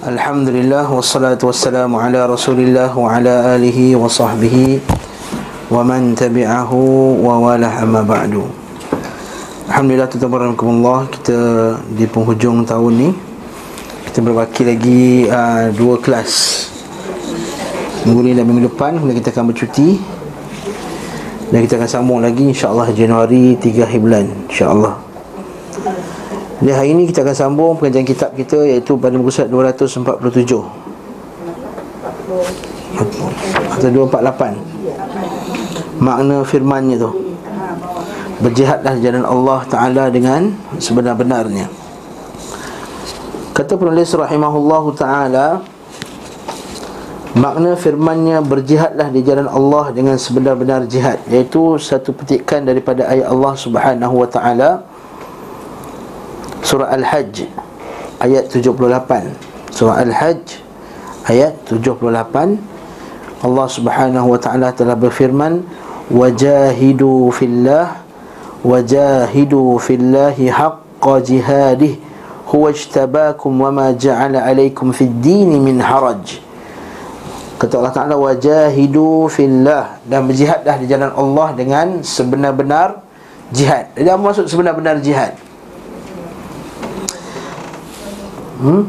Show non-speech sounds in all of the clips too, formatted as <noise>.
Alhamdulillah wassalatu wassalamu ala Rasulillah wa ala alihi wa sahbihi wa man tabi'ahu wa wala amma ba'du. Alhamdulillah tuan-tuan kita di penghujung tahun ni kita berbaki lagi uh, dua kelas. Minggu ni dan minggu depan kemudian kita akan bercuti dan kita akan sambung lagi insya-Allah Januari 3 bulan insya-Allah. Jadi hari ini kita akan sambung pengajian kitab kita iaitu pada muka surat 247 atau 248 makna firmannya tu. Berjihadlah jalan Allah Taala dengan sebenar-benarnya. Kata penulis rahimahullah taala makna firmannya berjihadlah di jalan Allah dengan sebenar-benar jihad iaitu satu petikan daripada ayat Allah Subhanahu wa taala Surah Al-Hajj Ayat 78 Surah Al-Hajj Ayat 78 Allah subhanahu wa ta'ala telah berfirman Wajahidu fillah Wajahidu fillahi haqqa jihadih Huwa ijtabakum wa ma ja'ala alaikum fid dini min haraj. Kata Allah Ta'ala Wajahidu fillah. Dan berjihadlah di jalan Allah dengan sebenar-benar jihad. Apa maksud sebenar-benar jihad? Hmm?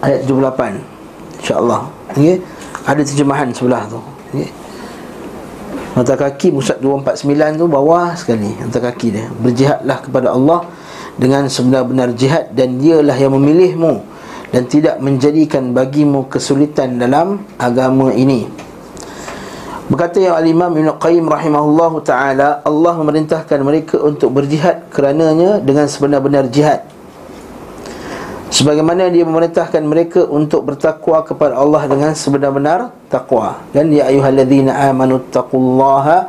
Ayat 78 InsyaAllah. Okay? Ada terjemahan sebelah tu. Okay? Mata kaki Musad 249 tu bawah sekali. Mata kaki dia. Berjihadlah kepada Allah Dengan sebenar-benar jihad Dan dialah yang memilihmu Dan tidak menjadikan bagimu kesulitan dalam agama ini. Berkata yang Al-Imam Ibn Qayyim rahimahullah ta'ala Allah memerintahkan mereka untuk berjihad kerananya Dengan sebenar-benar jihad Sebagaimana dia memerintahkan mereka untuk bertakwa kepada Allah dengan sebenar-benar takwa. Dan ya ayyuhalladzina amanu taqullaha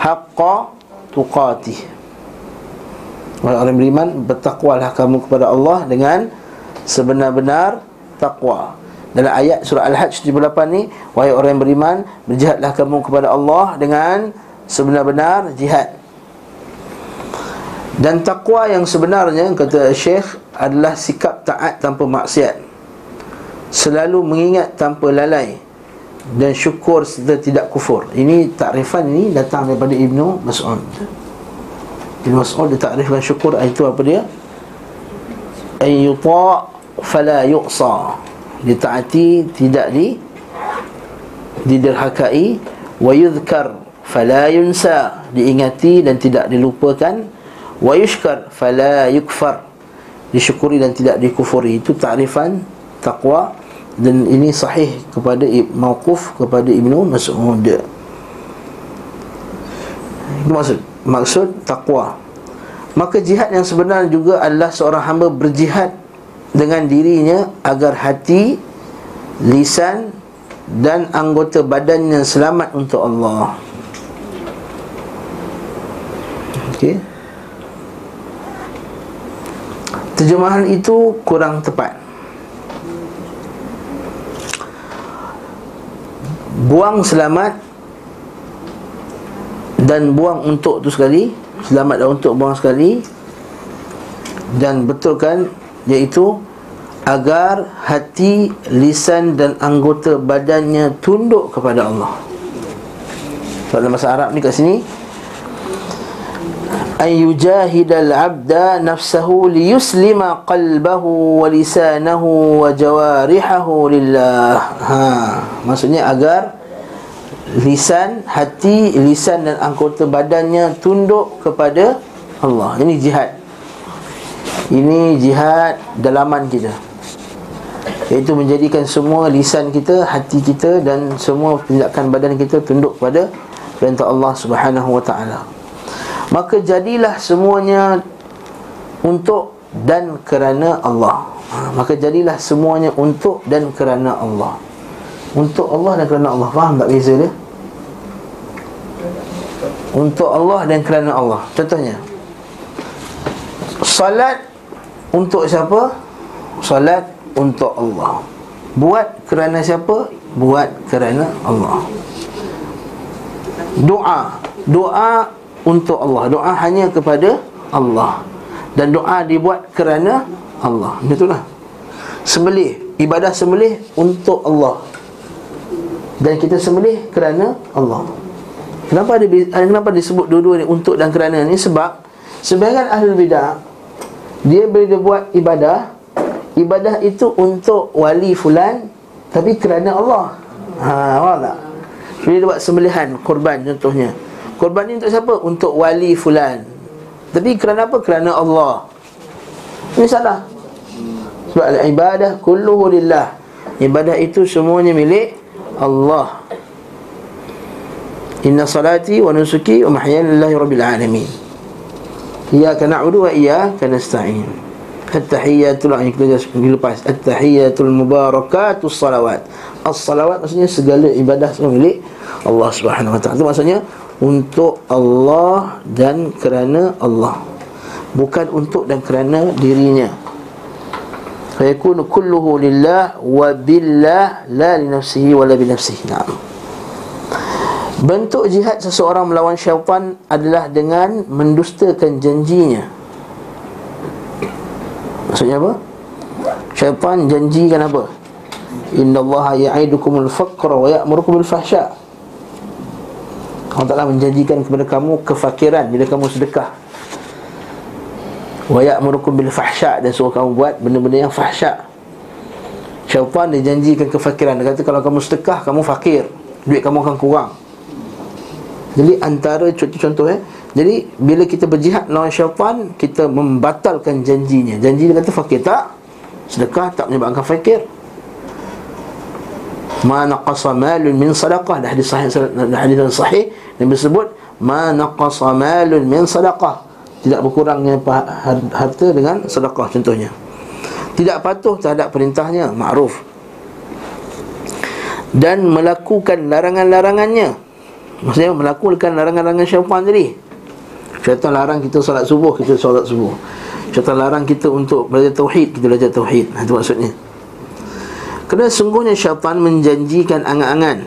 haqqa tuqatih. Orang beriman bertakwalah kamu kepada Allah dengan sebenar-benar takwa. Dalam ayat surah Al-Hajj 78 ni, wahai orang yang beriman, berjihadlah kamu kepada Allah dengan sebenar-benar jihad. Dan takwa yang sebenarnya kata Syekh adalah sikap taat tanpa maksiat. Selalu mengingat tanpa lalai dan syukur serta tidak kufur. Ini takrifan ini datang daripada Ibnu Mas'ud. Ibnu Mas'ud dia takrifkan syukur itu apa dia? Ay yuta fala yuqsa. Ditaati tidak di diderhakai wa yudhkar fala yunsa diingati dan tidak dilupakan wa yushkar fala yukfar disyukuri dan tidak dikufuri. Itu takrifan takwa dan ini sahih kepada mauquf kepada Ibnu Mas'ud. Itu maksud maksud takwa maka jihad yang sebenar juga adalah seorang hamba berjihad dengan dirinya agar hati lisan dan anggota badannya selamat untuk Allah. Okey Terjemahan itu kurang tepat. Buang selamat Dan buang untuk tu sekali Selamat dan untuk buang sekali Dan betulkan Iaitu Agar hati, lisan dan anggota badannya tunduk kepada Allah. Dalam bahasa Arab ni kat sini abda nafsahu liyuslima qalbahu wa lisanahu wa jawarihahu lillah. Ha maksudnya agar lisan hati lisan dan anggota badannya tunduk kepada Allah. Ini jihad. Ini jihad dalaman kita. Iaitu menjadikan semua lisan kita, hati kita dan semua tindakan badan kita tunduk kepada perintah Allah Subhanahu Wa Taala. Maka jadilah semuanya Untuk dan kerana Allah. Ha, Maka jadilah semuanya untuk dan kerana Allah. Untuk Allah dan kerana Allah. Faham tak beza dia? Untuk Allah dan kerana Allah. Contohnya. Salat Untuk siapa? Salat untuk Allah. Buat kerana siapa? Buat kerana Allah. Doa. Doa untuk Allah Doa hanya kepada Allah Dan doa dibuat kerana Allah Itulah Sembelih ibadah sembelih untuk Allah dan kita sembelih kerana Allah. Kenapa ada kenapa disebut dua-dua ni untuk dan kerana ni sebab sebahagian ahli bidah dia bila buat ibadah ibadah itu untuk wali fulan tapi kerana Allah. Ha, faham tak? Bila dia buat sembelihan korban contohnya. Korban ni untuk siapa? Untuk wali fulan. Tapi kerana apa? Kerana Allah. Ini salah. Sebab ibadah kulluhu lillah. Ibadah itu semuanya milik Allah Inna salati wa nusuki wa mahyaya lillahi rabbil alamin Iyaka na'budu wa iyaka nasta'in At-tahiyyatul yang kita lepas At-tahiyyatul mubarakatus salawat As-salawat maksudnya segala ibadah semua milik Allah Subhanahu wa taala. Itu maksudnya untuk Allah dan kerana Allah. Bukan untuk dan kerana dirinya. Fayakunu kulluhu lillah wa billah la li nafsihi wa la bi nafsihi. Na'am. Bentuk jihad seseorang melawan syaitan adalah dengan mendustakan janjinya. Maksudnya apa? Syaitan janjikan apa? Innallaha ya'idukumul faqra wa ya'murukum bil fahsya Allah Ta'ala menjanjikan kepada kamu kefakiran bila kamu sedekah. Wa ya'murukum bil fahsya dan suruh kamu buat benda-benda yang fahsya. Syaitan dia janjikan kefakiran. Dia kata kalau kamu sedekah kamu fakir. Duit kamu akan kurang. Jadi antara contoh-contoh eh. Jadi bila kita berjihad lawan syaitan kita membatalkan janjinya. Janji dia kata fakir tak sedekah tak menyebabkan fakir ma naqasa malun min sadaqah. Dah hadis sahih dah hadis sahih yang disebut ma naqasa malun min sadaqah. Tidak berkurangnya harta dengan sedekah contohnya. Tidak patuh terhadap perintahnya Ma'ruf. Dan melakukan larangan-larangannya. Maksudnya melakukan larangan-larangan syaitan tadi. Syaitan larang kita solat subuh Kita solat subuh. Syaitan larang kita untuk belajar tauhid Kita belajar tauhid. Itu maksudnya Kerana sungguhnya syaitan menjanjikan angan-angan.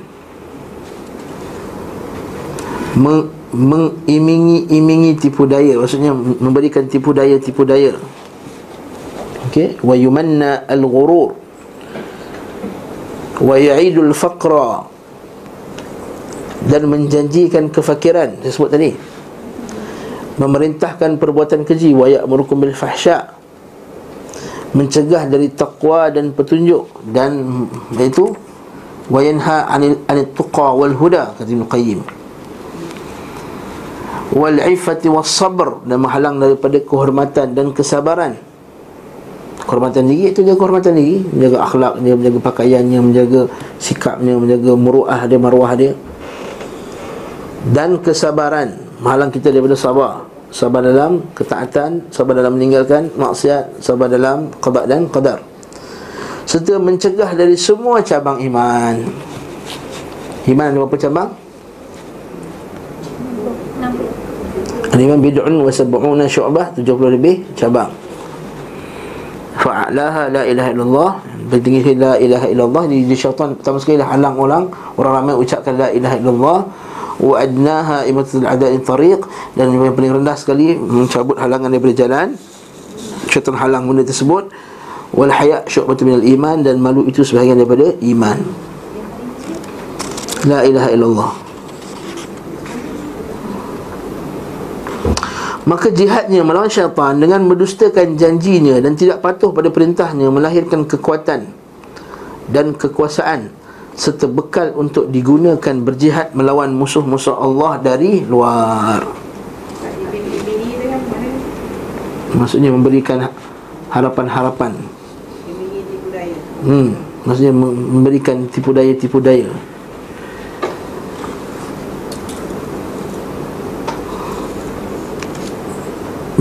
Mengimingi-imingi tipu daya. Maksudnya memberikan tipu daya tipu daya. Okey. Wa yumanna al-ghurur. Wa ya'idul faqra. Dan menjanjikan kefakiran. Saya sebut tadi. Memerintahkan perbuatan keji. Wa ya'murukum bil fahsya mencegah dari takwa dan petunjuk dan iaitu wa yanha 'anil 'anil tuqa wal huda kata Ibn Qayyim. Wal iffati was sabr dan menghalang daripada kehormatan dan kesabaran. Kehormatan diri itu jaga kehormatan diri. Menjaga akhlak dia menjaga pakaiannya menjaga sikapnya menjaga muruah dia maruah dia. Dan kesabaran menghalang kita daripada sabar sabar dalam ketaatan sabar dalam meninggalkan maksiat sabar dalam qada dan qadar. Serta mencegah dari semua cabang iman. Iman ada berapa cabang? Al-Imam bid'un wa sab'una syu'bah 70 lebih cabang. Fa'alaha la ilaha illallah. Bertinggi la ilaha illallah. Di, di syaitan pertama sekali lah halang orang. Orang ramai ucapkan la ilaha illallah Wa adnaha imatul adai tariq Dan yang paling rendah sekali Mencabut halangan daripada jalan. Syaitan halang benda tersebut. Wal haya' syu'batu minal iman. Dan malu itu sebahagian daripada iman. La ilaha illallah. Maka jihadnya melawan syaitan dengan mendustakan janjinya dan tidak patuh pada perintahnya melahirkan kekuatan dan kekuasaan serta bekal untuk digunakan berjihad melawan musuh-musuh Allah dari luar. Maksudnya memberikan harapan-harapan. Hmm, maksudnya memberikan tipu daya-tipu daya.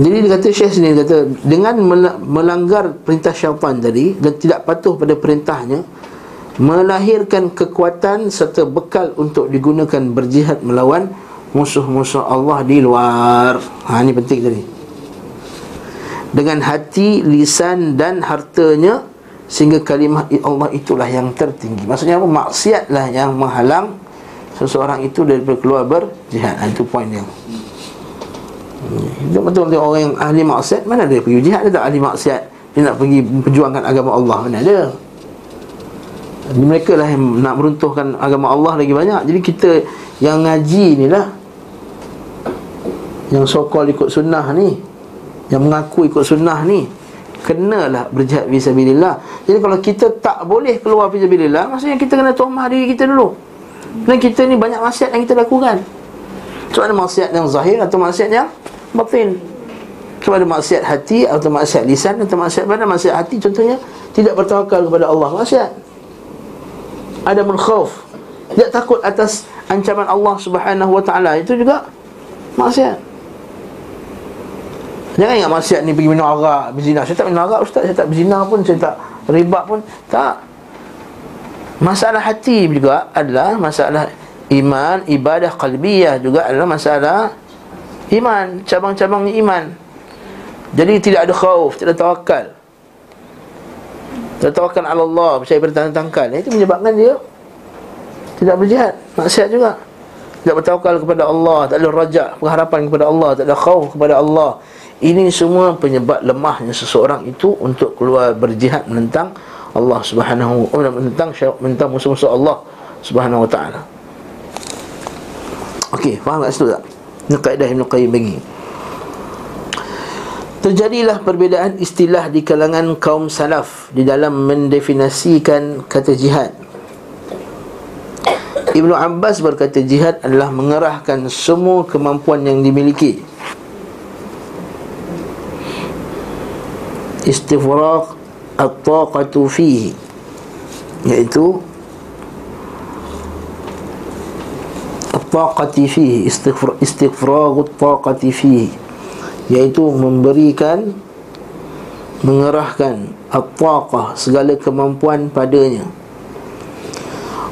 Jadi dia kata Syekh sini kata dengan melanggar perintah syaitan tadi dan tidak patuh pada perintahnya melahirkan kekuatan serta bekal untuk digunakan berjihad melawan musuh-musuh Allah di luar. Ha ini penting tadi. Dengan hati, lisan dan hartanya sehingga kalimah Allah itulah yang tertinggi. Maksudnya apa? Maksiatlah yang menghalang seseorang itu daripada keluar berjihad. Ha, itu poin dia. Itu betul-betul orang yang ahli maksiat Mana dia pergi jihad Dia tak ahli maksiat Dia nak pergi perjuangkan agama Allah Mana ada Mereka lah yang nak meruntuhkan agama Allah lagi banyak. Jadi kita yang ngaji ni lah. Yang sokol ikut sunnah ni. Yang mengaku ikut sunnah ni. Kenalah berjihad visabilillah Jadi kalau kita tak boleh keluar visabilillah Maksudnya kita kena tuhmah diri kita dulu. Dan kita ni banyak maksiat yang kita lakukan. Sebab ada maksiat yang zahir atau maksiat yang batin. Sebab ada maksiat hati atau maksiat lisan Atau maksiat badan. Maksiat hati contohnya Tidak bertawakal kepada Allah. Maksiat ada khauf Tidak takut atas ancaman Allah Subhanahu wa taala itu juga maksiat. Jangan ingat maksiat ni pergi minum arak, berzina. Saya tak minum arak ustaz, saya tak berzina pun, saya tak riba pun. Tak. Masalah hati juga adalah masalah iman, ibadah qalbiyah juga adalah masalah iman, cabang-cabang iman. Jadi tidak ada khauf, tidak ada tawakal. Tawakal ala Allah. Percaya pada tangkal Itu menyebabkan dia Tidak berjihad. Maksiat juga. Tidak bertawakal kepada Allah. Tak ada rajak Pengharapan kepada Allah. Tak ada khawf kepada Allah. Ini semua penyebab lemahnya seseorang itu Untuk keluar berjihad menentang Allah subhanahu wa Menentang, menentang musuh-musuh Allah subhanahu wa ta'ala. Okey, faham tak situ tak? Ini kaedah Ibn Qayyim bagi Terjadilah perbezaan istilah di kalangan kaum salaf di dalam mendefinisikan kata jihad. Ibnu Abbas berkata jihad adalah mengerahkan semua kemampuan yang dimiliki. Istifraq at-taqatu fihi iaitu at-taqati fihi istifraq at-taqati fihi iaitu memberikan mengerahkan at-taqah segala kemampuan padanya.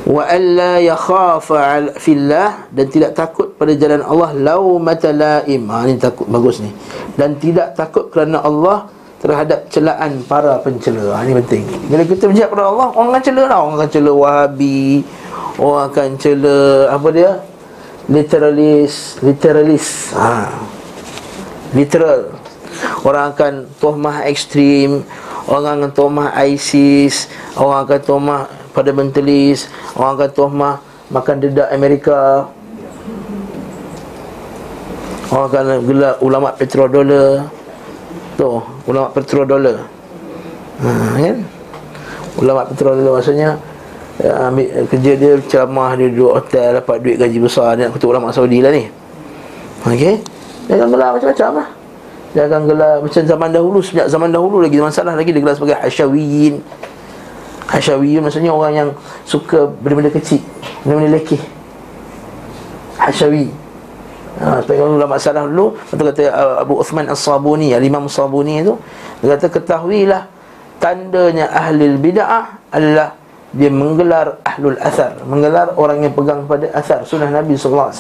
Wa alla yakhafa fillah dan tidak takut pada jalan Allah lau matalaim ha ni takut bagus ni. Dan tidak takut kerana Allah terhadap celaan para pencela. Ha ni penting. Bila kita berjihad pada Allah orang akan cela lah. Orang akan cela wahabi orang akan cela apa dia? Literalis literalis. Ha literal. Orang akan tuhmah ekstrim orang akan tuhmah ISIS orang akan tuhmah pada mentelis orang akan tuhmah makan dedak Amerika. Orang akan gelar ulama petrodollar tu ulama petrodollar ha kan? Ulama petrodollar maksudnya ya, ambil kerja dia ceramah dia duduk hotel dapat duit gaji besar. Dia nak ketua ulama Saudi lah ni. Okey akan gelar macam-macam lah. Akan gelar macam zaman dahulu Sejak zaman dahulu lagi masalah lagi Dia gelar sebagai Hasyawiyin Hasyawiyin maksudnya orang yang Suka benda-benda kecil Benda-benda lekeh. Hasyawi. Ha, sebab kalau ulama masalah dulu Betul kata uh, Abu Uthman As-Sabuni Al-Imam As-Sabuni itu Dia kata ketahuilah Tandanya ahli bid'ah adalah Dia menggelar ahlul athar Menggelar orang yang pegang pada athar. Sunnah Nabi SAW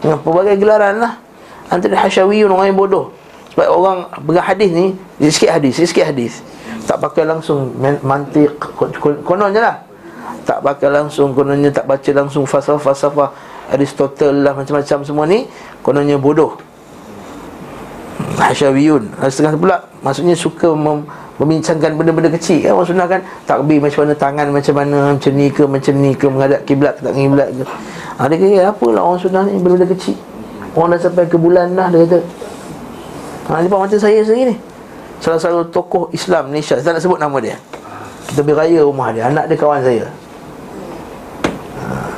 Dengan pelbagai gelaran lah Antara hasyawiyun orang yang bodoh. Sebab orang pegang hadis ni sikit hadis, sikit hadis. Tak pakai langsung mantik Kononnya lah. Tak pakai langsung, kononnya tak baca langsung Fasafah-fasafah Aristotle lah macam-macam semua ni Kononnya bodoh. Hasyawiyun Setengah pula. Maksudnya suka mem- membincangkan benda-benda kecil. Kan Orang sunnah kan Takbir macam mana Tangan macam mana Macam ni ke Macam ni ke Menghadap kiblat ke Tak kiblat ke. Ha, Dia kata apalah orang sunnah ni Benda-benda kecil Orang dah sampai ke bulan dah Dia kata Ha, ni macam saya sendiri ni Salah satu tokoh Islam Malaysia Saya nak sebut nama dia Kita beraya rumah dia Anak dia kawan saya ha.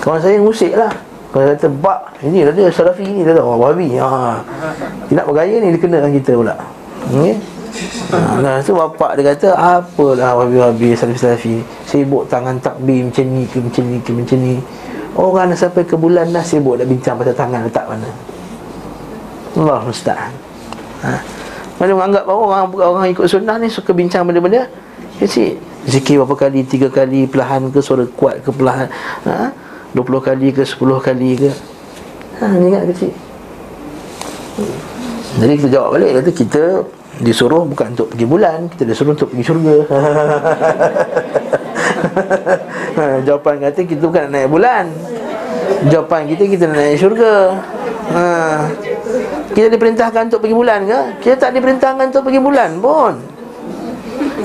Kawan saya musik lah Kalau kata Bak Ini lah dia Salafi ni Dia kata Oh Wahabi ha. Tidak bergaya ni Dia kenakan kita pula okay? Ha, nah, tu bapak dia kata Apalah Wahabi-Wahabi Salafi-Salafi Sibuk tangan takbir Macam ni ke Macam ni ke Macam ni Orang dah sampai ke bulan dah sibuk dah bincang pasal tangan letak mana. Allah musta'an. Ha. Mana menganggap bahawa orang orang ikut sunnah ni suka bincang benda-benda kecil. Zikir berapa kali, tiga kali, perlahan ke, suara kuat ke, perlahan. Ha? 20 kali ke, 10 kali ke. Ha, ingat kecil. Jadi kita jawab balik kata kita disuruh bukan untuk pergi bulan, kita disuruh untuk pergi syurga. <laughs> ha, Jawapan kata kita bukan nak naik bulan. Jawapan kita kita nak naik syurga. Ha. Kita diperintahkan untuk pergi bulan ke? Kita tak diperintahkan untuk pergi bulan pun.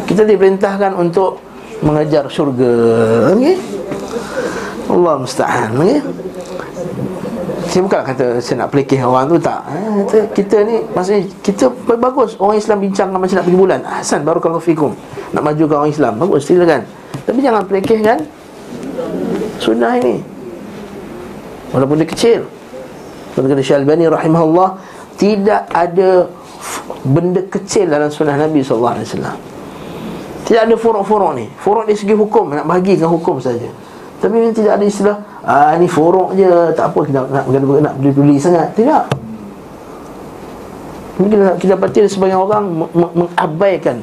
Kita diperintahkan untuk mengejar syurga. Okey? Allah musta'an okey? Saya bukan kata saya nak pelikih orang tu tak. Eh, kita ni maksudnya kita bagus. Orang Islam bincang macam nak pergi bulan. Hasan baru kalau fikum. Nak maju ke orang Islam. Bagus silakan tapi jangan pelikih kan? Sunnah ini. Walaupun dia kecil. Kata Syalbani rahimahullah tidak ada benda kecil dalam sunnah Nabi SAW tidak ada furuk-furuk ni. Furuk di segi hukum Nak bahagikan hukum saja. Tapi tidak ada istilah Ah ni furuk je Tak apa kita nak nak, nak, nak peduli sangat. Tidak. Mungkin kita dapati sebagian orang mengabaikan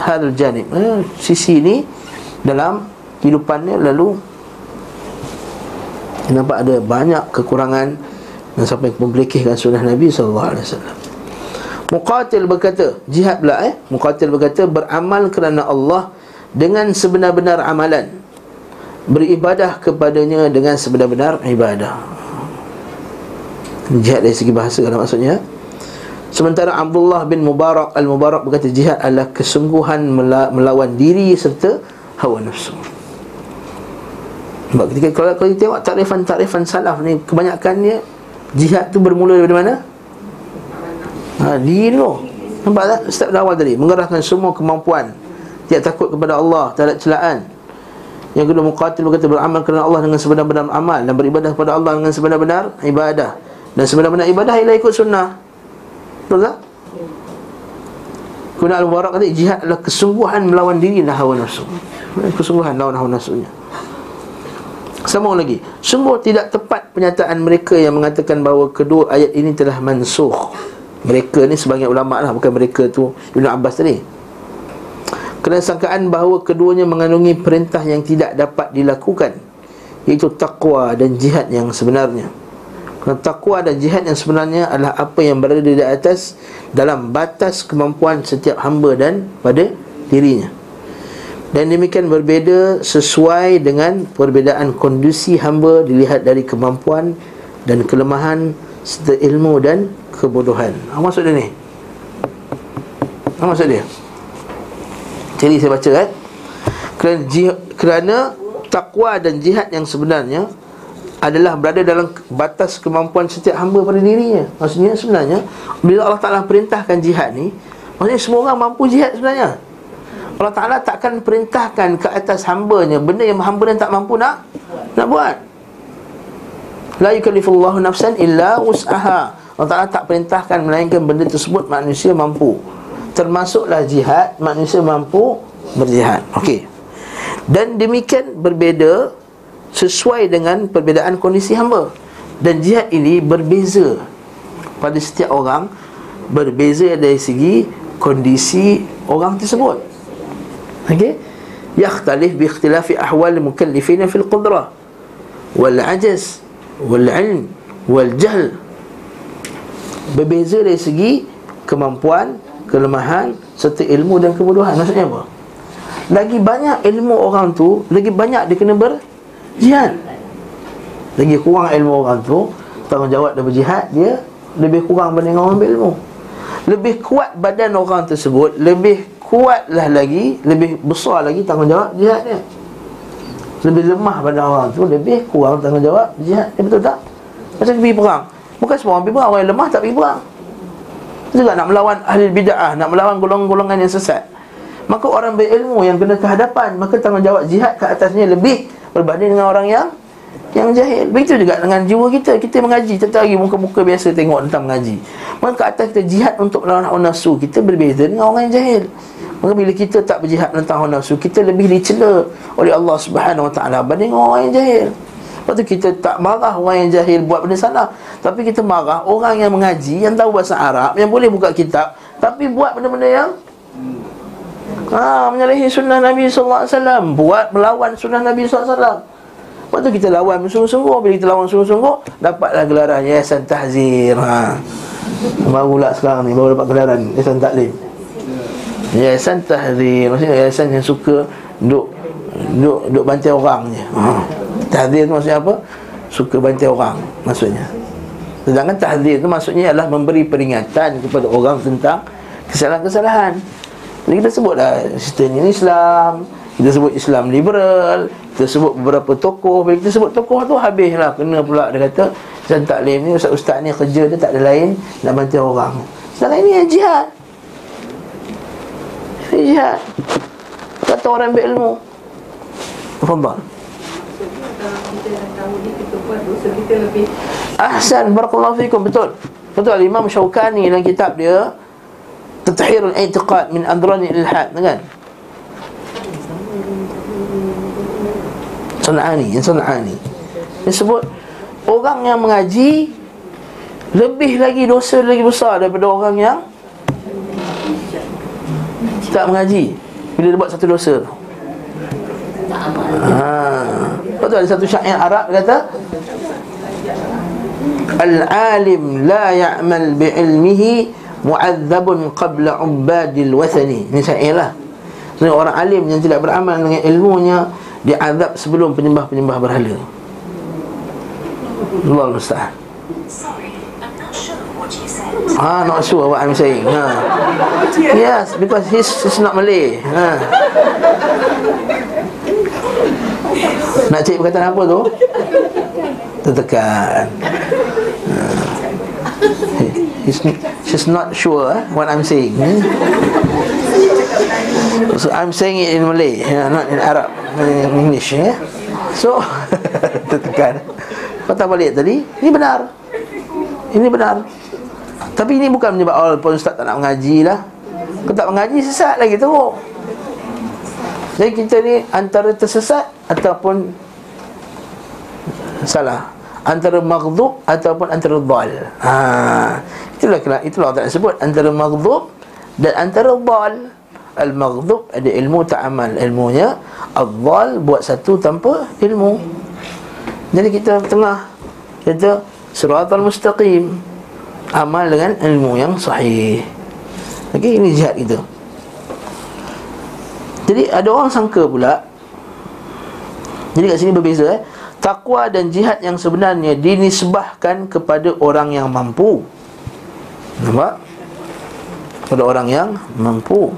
hal janib. Eh, sisi ni dalam kehidupannya lalu nampak ada banyak kekurangan dan sampai membelikihkan sunnah Nabi sallallahu alaihi wasallam. Muqatil berkata, jihad pula eh. Muqatil berkata beramal kerana Allah dengan sebenar-benar amalan. Beribadah kepadanya dengan sebenar-benar ibadah. Jihad dari segi bahasa kalau maksudnya. Sementara Abdullah bin Mubarak Al-Mubarak berkata jihad adalah kesungguhan melawan diri serta hawa nafsu. Sebab ketika kalau, kita tengok takrifan-takrifan salaf ni kebanyakannya jihad tu bermula dari mana? ha, Diri tu Nampak tak? Step awal tadi Mengerahkan semua kemampuan Tidak takut kepada Allah Tak ada celaan Yang kedua Muqatil berkata Beramal kerana Allah Dengan sebenar-benar amal Dan beribadah kepada Allah Dengan sebenar-benar ibadah Dan sebenar-benar ibadah Ialah ikut sunnah Betul tak? Kuna Al-Mubarak kata Jihad adalah kesungguhan melawan diri dan hawa nafsu Kesungguhan melawan hawa nafsunya. Sama lagi. Sungguh tidak tepat pernyataan mereka yang mengatakan bahawa kedua ayat ini telah mansuh mereka ni sebagian ulama lah Bukan mereka tu. Ibn Abbas tadi. Kerana sangkaan bahawa keduanya mengandungi perintah yang tidak dapat dilakukan Iaitu taqwa dan jihad yang sebenarnya. Kerana taqwa dan jihad yang sebenarnya adalah apa yang berada di atas Dalam batas kemampuan setiap hamba dan pada dirinya dan demikian berbeza sesuai dengan perbezaan kondisi hamba dilihat dari kemampuan dan kelemahan serta ilmu dan kebodohan Apa maksud dia ni? Apa maksud dia? Jadi saya baca kan kerana, jihad, kerana takwa dan jihad yang sebenarnya adalah berada dalam batas kemampuan setiap hamba pada dirinya Maksudnya sebenarnya Bila Allah Ta'ala perintahkan jihad ni Maksudnya semua orang mampu jihad sebenarnya Allah Ta'ala takkan perintahkan ke atas hambanya Benda yang hamba dan tak mampu nak Nak buat. La yukallifullahu nafsan illa wus'aha. Allah Ta'ala tak perintahkan Melainkan benda tersebut manusia mampu. Termasuklah jihad Manusia mampu berjihad. Okey. Dan demikian berbeza Sesuai dengan perbezaan kondisi hamba. Dan jihad ini berbeza Pada setiap orang Berbeza dari segi Kondisi orang tersebut Okey Yakhtalif bi ikhtilafi ahwal mukallifina fil qudrah Wal ajaz Wal ilm Wal jahl Berbeza dari segi kemampuan, kelemahan serta ilmu dan kebodohan. Maksudnya apa? Lagi banyak ilmu orang tu, lagi banyak dia kena berjihad. Lagi kurang ilmu orang tu, tanggungjawab dan berjihad dia lebih kurang berbanding orang berilmu. Lebih kuat badan orang tersebut, lebih kuatlah lagi, lebih besar lagi tanggungjawab jihad dia. Lebih lemah badan orang tu, lebih kurang tanggungjawab jihad dia. Betul tak? Macam pergi perang. Bukan semua orang pergi perang Orang yang lemah tak pergi perang Juga nak melawan ahli bid'ah Nak melawan golongan-golongan yang sesat Maka orang berilmu yang kena kehadapan Maka tanggungjawab jihad ke atasnya lebih Berbanding dengan orang yang Yang jahil. Begitu juga dengan jiwa kita. Kita mengaji. Tentang lagi muka-muka biasa tengok tentang mengaji. Maka ke atas kita jihad untuk melawan hawa nafsu Kita berbeza dengan orang yang jahil. Maka bila kita tak berjihad tentang hawa nafsu Kita lebih dicela oleh Allah Subhanahu Wa Taala Banding orang yang jahil. Lepas tu kita tak marah orang yang jahil buat benda salah. Tapi kita marah orang yang mengaji Yang tahu bahasa Arab Yang boleh buka kitab Tapi buat benda-benda yang ha, Menyalahi sunnah Nabi SAW Buat melawan sunnah Nabi SAW Lepas tu kita lawan sungguh-sungguh Bila kita lawan sungguh-sungguh Dapatlah gelaran Yayasan Tahzir ha. Baru pula sekarang ni Baru dapat gelaran Yayasan Taklim Yayasan Tahzir Maksudnya yayasan yang suka Duk Duk, duk bantai orang je ha. Tahdir tu maksudnya apa? Suka bantai orang maksudnya Sedangkan tahdir tu maksudnya adalah memberi peringatan kepada orang tentang kesalahan-kesalahan Jadi kita sebutlah sistem Islam Kita sebut Islam liberal Kita sebut beberapa tokoh. Bila kita sebut tokoh tu habislah. Kena pula dia kata Ustaz Taklim ni Ustaz-Ustaz ni kerja dia tak ada lain Nak bantu orang. Sedangkan ini yang jihad. Jihad. Kata orang ambil ilmu. Fadal Ahsan Barakallahu fikum. Betul. Betul. Imam Syawkani dalam kitab dia Tatahirul Aitiqad Min Andrani Ilhad Kan Sun'ani Sun'ani Dia sebut Orang yang mengaji Lebih lagi dosa lagi besar Daripada orang yang Tak mengaji. Bila dia buat satu dosa ha. Betul ada satu syair Arab kata Al-alim la ya'mal bi'ilmihi Mu'adzabun qabla ubadil wathani. Ini syair lah orang alim yang tidak beramal dengan ilmunya diazab sebelum penyembah-penyembah berhala. Allah musta'an. Ah, not sure what I'm saying. Ha. Yes, because he's, he's not Malay. Ha. Nak cek perkataan apa tu? Tertekan. Ha. He's, she's not sure eh, what I'm saying. Eh? So I'm saying it in Malay, yeah, not in Arab, in English. Yeah? So, <laughs> tertekan. Kata balik tadi, ini benar. Ini benar. Tapi ini bukan menyebab awal pun Ustaz tak nak mengaji lah. Kalau tak mengaji, sesat lagi teruk. Jadi kita ni antara tersesat ataupun salah. Antara maghdub ataupun antara dhal. Ha. Itulah itulah Allah sebut antara maghdub dan antara dhal. Al-maghdub ada ilmu tak amal ilmunya. Al-dhal buat satu tanpa ilmu. Jadi kita tengah Kita surat al-mustaqim Amal dengan ilmu yang sahih. Okey, ini jihad kita. Jadi ada orang sangka pula Jadi kat sini berbeza eh Takwa dan jihad yang sebenarnya dinisbahkan kepada orang yang mampu. Nampak? Kepada orang yang mampu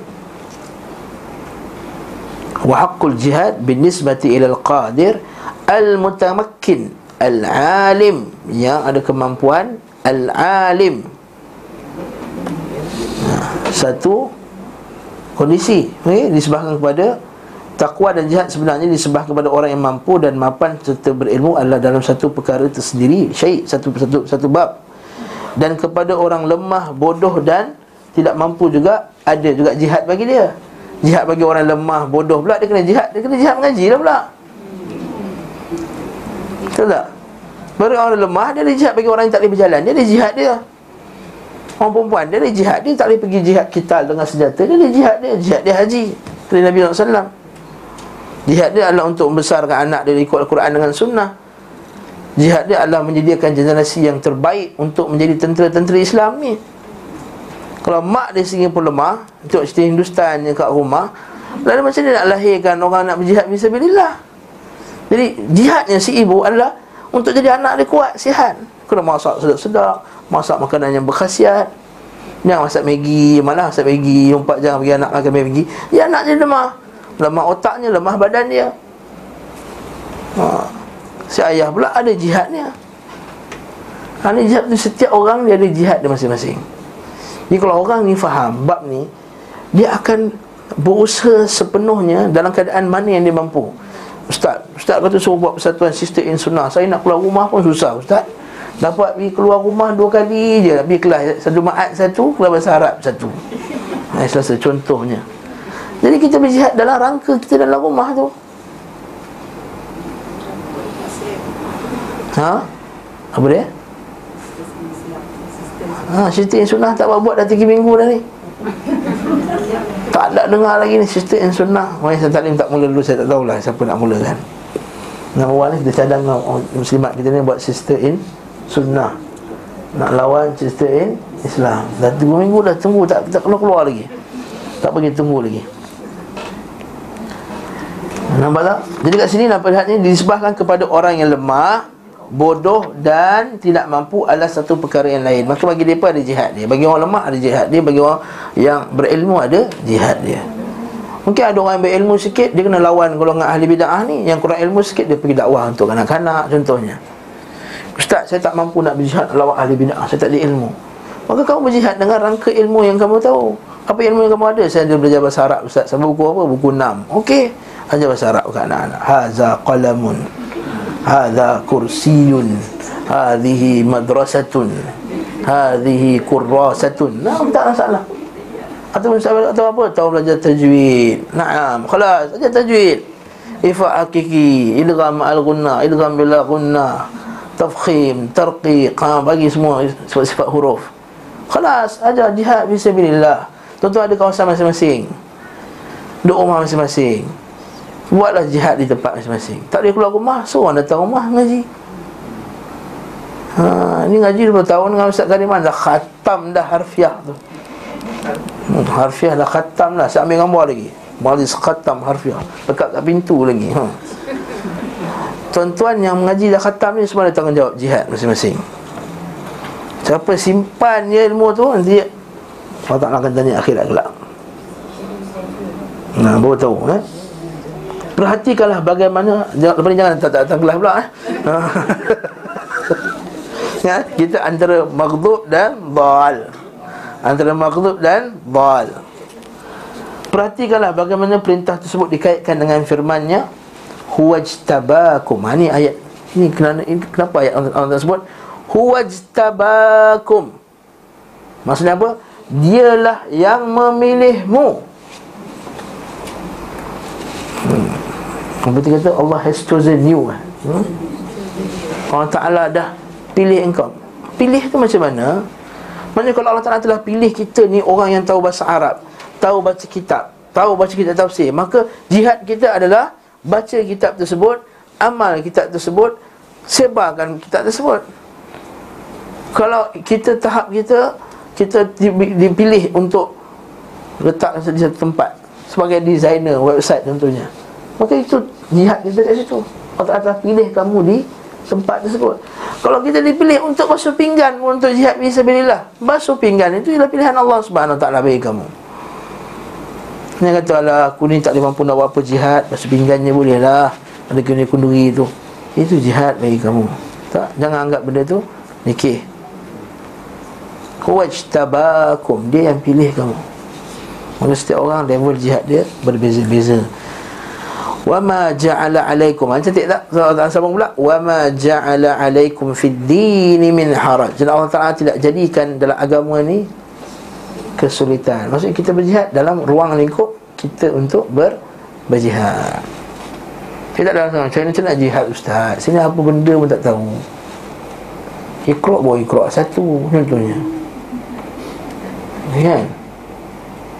ila al-qadir al-mutamakkin al-alim. Yang ada kemampuan al-alim. Satu kondisi okay, disebabkan kepada takwa dan jihad sebenarnya disebabkan kepada orang yang mampu dan mapan serta berilmu adalah dalam satu perkara tersendiri syait satu satu satu bab. Dan kepada orang lemah bodoh dan tidak mampu juga ada juga jihad bagi dia Jihad bagi orang lemah, bodoh pula Dia kena jihad, dia kena jihad mengaji lah pula. Betul tak? Bagi orang lemah, dia ada jihad bagi orang yang tak boleh berjalan. Dia ada jihad dia. Orang perempuan, dia ada jihad. Dia tak boleh pergi jihad kita dengan senjata. Dia ada jihad dia, jihad dia haji. Dari Nabi SAW. Jihad dia adalah untuk membesarkan anak dia ikut Al-Quran dengan sunnah. Jihad dia adalah menyediakan generasi yang terbaik Untuk menjadi tentera-tentera Islam ni kalau mak dia sendiri pun lemah Tengok cerita Hindustan yang kat rumah Lalu macam dia nak lahirkan orang nak berjihad Bismillah? Jadi jihadnya si ibu adalah Untuk jadi anak dia kuat, sihat. Kena masak sedap-sedap Masak makanan yang berkhasiat. Jangan masak Maggi Malah masak Maggi Umpat jangan bagi anak makan Maggi. Ya anak dia lemah. Lemah otaknya, lemah badan dia. Ha. Si ayah pula ada jihadnya. Ha, jihad tu setiap orang dia ada jihad dia masing-masing jadi kalau orang ni faham bab ni Dia akan berusaha sepenuhnya dalam keadaan mana yang dia mampu. Ustaz, Ustaz kata suruh buat persatuan sistem in sunnah. Saya nak keluar rumah pun susah Ustaz. Dapat pergi keluar rumah dua kali je. Pergi kelas satu ma'at satu Keluar bahasa Arab satu. Nah, selesa contohnya. Jadi kita berjihad dalam rangka kita dalam rumah tu. Ha? Apa dia? Ha, cerita yang sunnah tak buat dah 3 minggu dah ni. Tak ada dengar lagi ni cerita yang sunnah. Orang yang taklim tak mula dulu saya tak tahulah siapa nak mula kan. Nak awal ni kita cadang muslimat kita ni buat sister in sunnah. Nak lawan sister in Islam. Dah 3 minggu dah tunggu tak, tak keluar-keluar lagi. Tak pergi tunggu lagi. Nampak tak? Jadi kat sini nampak lihat ni Disebahkan kepada orang yang lemah bodoh dan tidak mampu adalah satu perkara yang lain. Maka bagi mereka ada jihad dia. Bagi orang lemah ada jihad dia, bagi orang yang berilmu ada jihad dia. Mungkin ada orang yang berilmu sikit Dia kena lawan golongan ahli bid'ah ni. Yang kurang ilmu sikit Dia pergi dakwah untuk kanak-kanak contohnya. Ustaz saya tak mampu nak berjihad lawan ahli bid'ah. Saya tak ada ilmu. Maka kamu berjihad dengan rangka ilmu yang kamu tahu. Apa ilmu yang kamu ada? Saya ada belajar bahasa Arab Ustaz. Sampai buku apa? Buku 6 Okey. Ajar bahasa Arab ke anak-anak. Haza qalamun Haza kursiyun Hadihi madrasatun Hadihi kurrasatun. Nah, tak masalah. Atau atau apa tahu belajar tajwid. Na'am khalas aja tajwid. Ifa hakiki idgham al gunna idgham bil gunna tafkhim tarqiq ha, bagi semua sifat-sifat huruf. Khalas aja jihad fi sabilillah. Tentu ada kawasan masing-masing. Duduk rumah masing-masing buatlah jihad di tempat masing-masing. Tak boleh keluar rumah so, datang rumah ngaji. Ha, ini ngaji 20 tahun dengan Ustaz Kariman dah khatam dah harfiah tu. Hmm, Harfiah dah khatam lah Saya ambil gambar lagi. Malis khatam harfiah Dekat kat pintu lagi ha. Tuan-tuan yang mengaji dah khatam ni Semua ada tanggungjawab jihad masing-masing. Siapa simpan je ilmu tu Nanti Allah Ta'ala akan tanya akhirat kelak. Nah, baru tahu eh? Perhatikanlah bagaimana ni jangan tak datang kelas pula eh? <laughs> ya, Kita antara maghdub dan Dal antara maghlub dan bal. Perhatikanlah bagaimana perintah tersebut dikaitkan dengan firman-Nya huwajtabakum. Ha ni ayat ini kenapa ini, kenapa ayat Allah tersebut huwajtabakum. Maksudnya apa? Dialah yang memilihmu. Berarti kata Allah has chosen you. Hmm? Allah Ta'ala dah pilih engkau. Pilih tu macam mana? Maksudnya kalau Allah Ta'ala telah pilih kita ni orang yang tahu bahasa Arab Tahu baca kitab Tahu baca kitab tafsir Maka jihad kita adalah Baca kitab tersebut Amal kitab tersebut Sebarkan kitab tersebut Kalau kita tahap kita Kita dipilih untuk Letak di satu tempat Sebagai designer website contohnya Maka itu jihad kita kat situ. Allah Ta'ala pilih kamu di tempat tersebut. Kalau kita dipilih untuk basuh pinggan Untuk jihad bisabilillah Basuh pinggan itu ialah pilihan Allah Subhanahu Taala bagi kamu. Dia kata Allah aku ni tak boleh mampu nak buat apa jihad. Basuh pinggannya boleh lah Ada kena kunduri itu Itu jihad bagi kamu. Tak Jangan anggap benda tu Nikih Wajtabakum Dia yang pilih kamu. Maka setiap orang level jihad dia Berbeza-beza wa ma ja'ala 'alaikum. Ha, cantik tak? Allah sambung pula? Wa ma ja'ala 'alaikum fid din min haraj. Jadi Allah Taala tidak jadikan dalam agama ni kesulitan. Maksudnya kita berjihad dalam ruang lingkup kita untuk ber berjihad. Kita tak dalam macam mana nak jihad ustaz? Sini apa benda pun tak tahu. Ikra bawa ikra satu contohnya. Kan?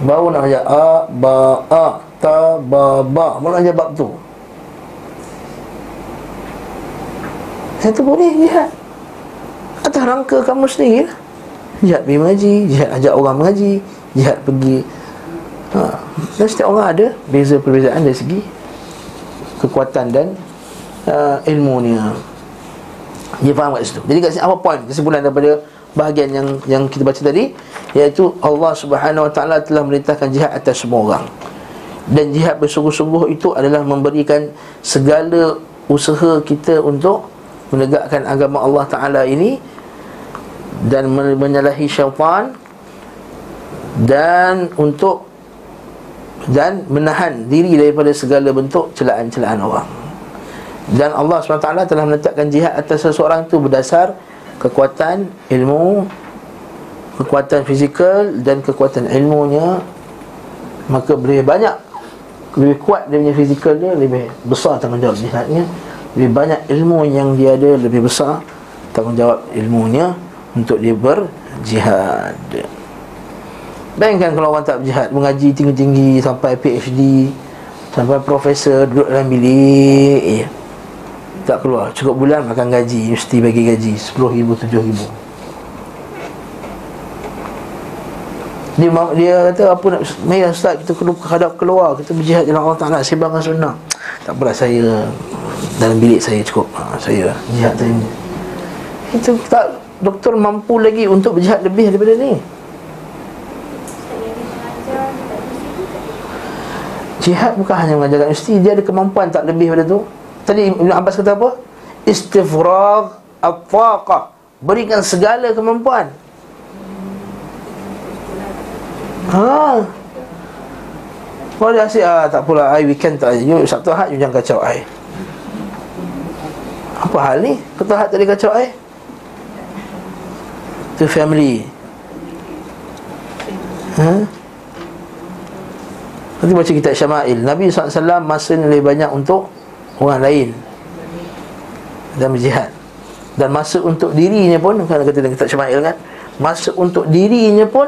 Baru nak ajar a ba a ta ba ba mana aja bab tu? Itu boleh jihad. Atas rangka kamu sendiri lah. Jihad pergi mengaji jihad ajak orang mengaji jihad pergi ha. dan setiap orang ada beza perbezaan dari segi kekuatan dan uh, ilmu ni dia faham kat situ. Jadi kat sini apa poin kesimpulan daripada bahagian yang yang kita baca tadi? Iaitu Allah Subhanahu Wa Taala telah merintahkan jihad atas semua orang dan jihad bersungguh-sungguh itu adalah memberikan segala usaha kita untuk menegakkan agama Allah Ta'ala ini dan menyalahi syaitan dan untuk dan menahan diri daripada segala bentuk celaan-celaan orang. Dan Allah SWT telah menetapkan jihad atas seseorang itu berdasar kekuatan ilmu kekuatan fizikal dan kekuatan ilmunya. Maka lebih banyak lebih kuat dia punya fizikal dia lebih besar tanggungjawab jihadnya lebih banyak ilmu yang dia ada lebih besar tanggungjawab ilmunya untuk dia berjihad. Bayangkan kalau orang tak berjihad mengaji tinggi-tinggi sampai PhD sampai profesor duduk dalam bilik eh, tak keluar. Cukup bulan makan gaji mesti bagi gaji 10 ribu 7 ribu. Dia, dia kata apa nak Mari Ustaz kita kena hadap keluar Kita berjihad dalam Allah Ta'ala Sebarkan sunnah Tak apalah saya Dalam bilik saya cukup ha, Saya jihad tadi Itu tak Doktor mampu lagi untuk berjihad lebih daripada ni Jihad bukan hanya mengajarkan mesti dia ada kemampuan tak lebih pada tu. Tadi Ibn Abbas kata apa? Istifrag at-taqah. Berikan segala kemampuan. Ha. Kalau dia asyik, ah, tak pula, I weekend tak You Sabtu Ahad, you jangan kacau I Apa hal ni? Sabtu Ahad tadi kacau I To family Ha? Nanti baca kitab Syama'il Nabi SAW masa ni lebih banyak untuk Orang lain Dan berjihad Dan masa untuk dirinya pun Kan kata dalam kitab Syama'il kan Masa untuk dirinya pun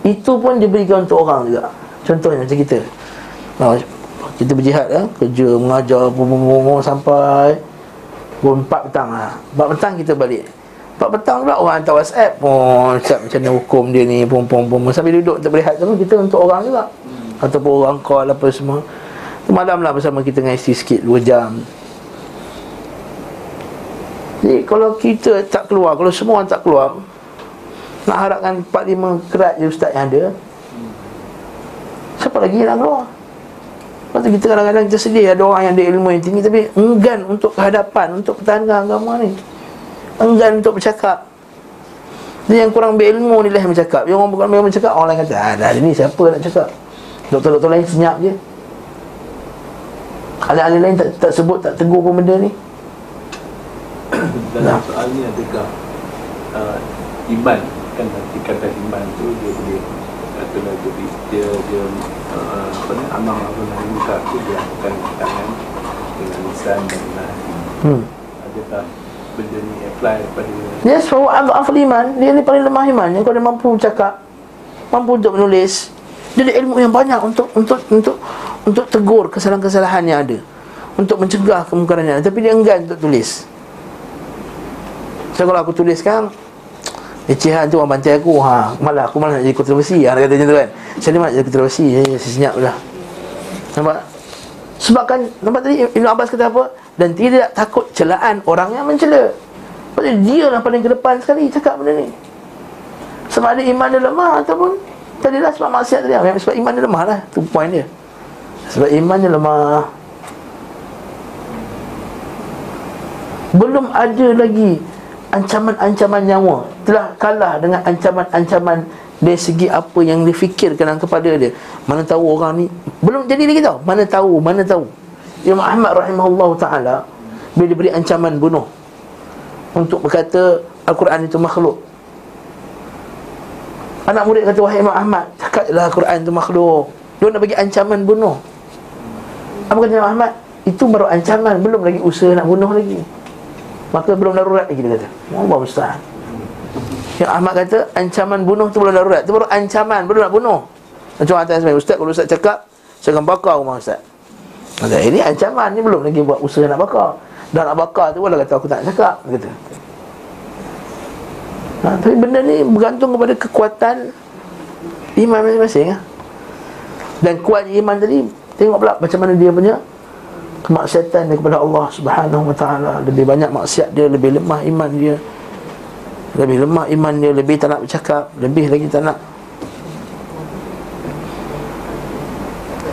Itu pun diberikan untuk orang juga. Contohnya macam kita. Nah, Kita berjihad ya, Kerja, mengajar, bum sampai Pukul 4 petang lah 4 petang kita balik. 4 petang pula orang hantar whatsapp Oh, macam mana hukum dia ni pum pum pum Sambil duduk untuk berehat tu Kita untuk orang juga. Ataupun orang call apa semua. Malam lah bersama kita dengan isteri sikit 2 jam. Jadi kalau kita tak keluar Kalau semua orang tak keluar Nak harapkan 4-5 kerat je ustaz yang ada. Siapa lagi nak keluar? Lepas tu kita kadang-kadang kita sedih Ada orang yang ada ilmu yang tinggi Tapi enggan untuk kehadapan Untuk pertahankan agama ni. Enggan untuk bercakap. Dia yang kurang berilmu ni lah yang bercakap. Yang orang bukan berilmu bercakap Orang lain kata Ah dah ni siapa nak cakap? Doktor-doktor lain senyap je. Ahli-ahli lain tak, tak sebut Tak tegur pun benda ni. Dalam soal ni adakah uh, Iman Kan tingkatan iman tu Dia boleh katalah jadi dia dia uh, apa ni amal apa nahi muka tu dia akan tangan dengan lisan dan hati. Hmm. Adakah benda ni apply pada Yes, bahawa afal iman Dia ni paling lemah iman Yang kau dia mampu cakap Mampu untuk menulis. Dia ada ilmu yang banyak untuk untuk untuk untuk tegur kesalahan-kesalahan yang ada. Untuk mencegah kemungkaran yang ada Tapi dia enggan untuk tulis. So kalau aku tulis sekarang Ecehan tu orang bantai aku ha, Malah aku malah nak jadi kontroversi. Ha, kata macam tu kan. Saya ni malah jadi kontroversi? Ya, Saya senyap lah. Nampak? Sebab kan Nampak tadi Ibn Abbas kata apa? Dan tidak takut celaan orang yang mencela. Sebab dia lah paling ke depan sekali Cakap benda ni. Sebab ada iman dia lemah Ataupun Tadi lah sebab maksiat tadi lah. Sebab iman dia lemah lah Itu point dia. Sebab iman dia lemah. Belum ada lagi ancaman-ancaman nyawa telah kalah dengan ancaman-ancaman dari segi apa yang difikirkan kepada dia. Mana tahu orang ni belum jadi lagi tahu mana tahu mana tahu. Imam Ahmad rahimahullah taala bila diberi ancaman bunuh untuk berkata Al-Quran itu makhluk. Anak murid kata wahai Imam Ahmad cakaplah Al-Quran itu makhluk. Dia nak bagi ancaman bunuh. Apa kata Imam Ahmad? Itu baru ancaman belum lagi usaha nak bunuh lagi Maka belum darurat lagi dia kata. Allah mustahil Yang Ahmad kata Ancaman bunuh tu belum darurat. Itu baru ancaman. Belum nak bunuh. Macam orang tanya Ustaz Kalau Ustaz cakap Saya akan bakar rumah Ustaz. Kata, ini ancaman. Ini belum lagi buat usaha nak bakar. Dan nak bakar tu Walau kata aku tak nak cakap. Dia kata. Ha, Tapi benda ni Bergantung kepada kekuatan Iman masing-masing ha? Dan kuat iman tadi Tengok pula macam mana dia punya kemaksiatan dia kepada Allah Subhanahu wa taala. Lebih banyak maksiat dia lebih lemah iman dia. Lebih lemah iman dia lebih tak nak bercakap lebih lagi tak nak.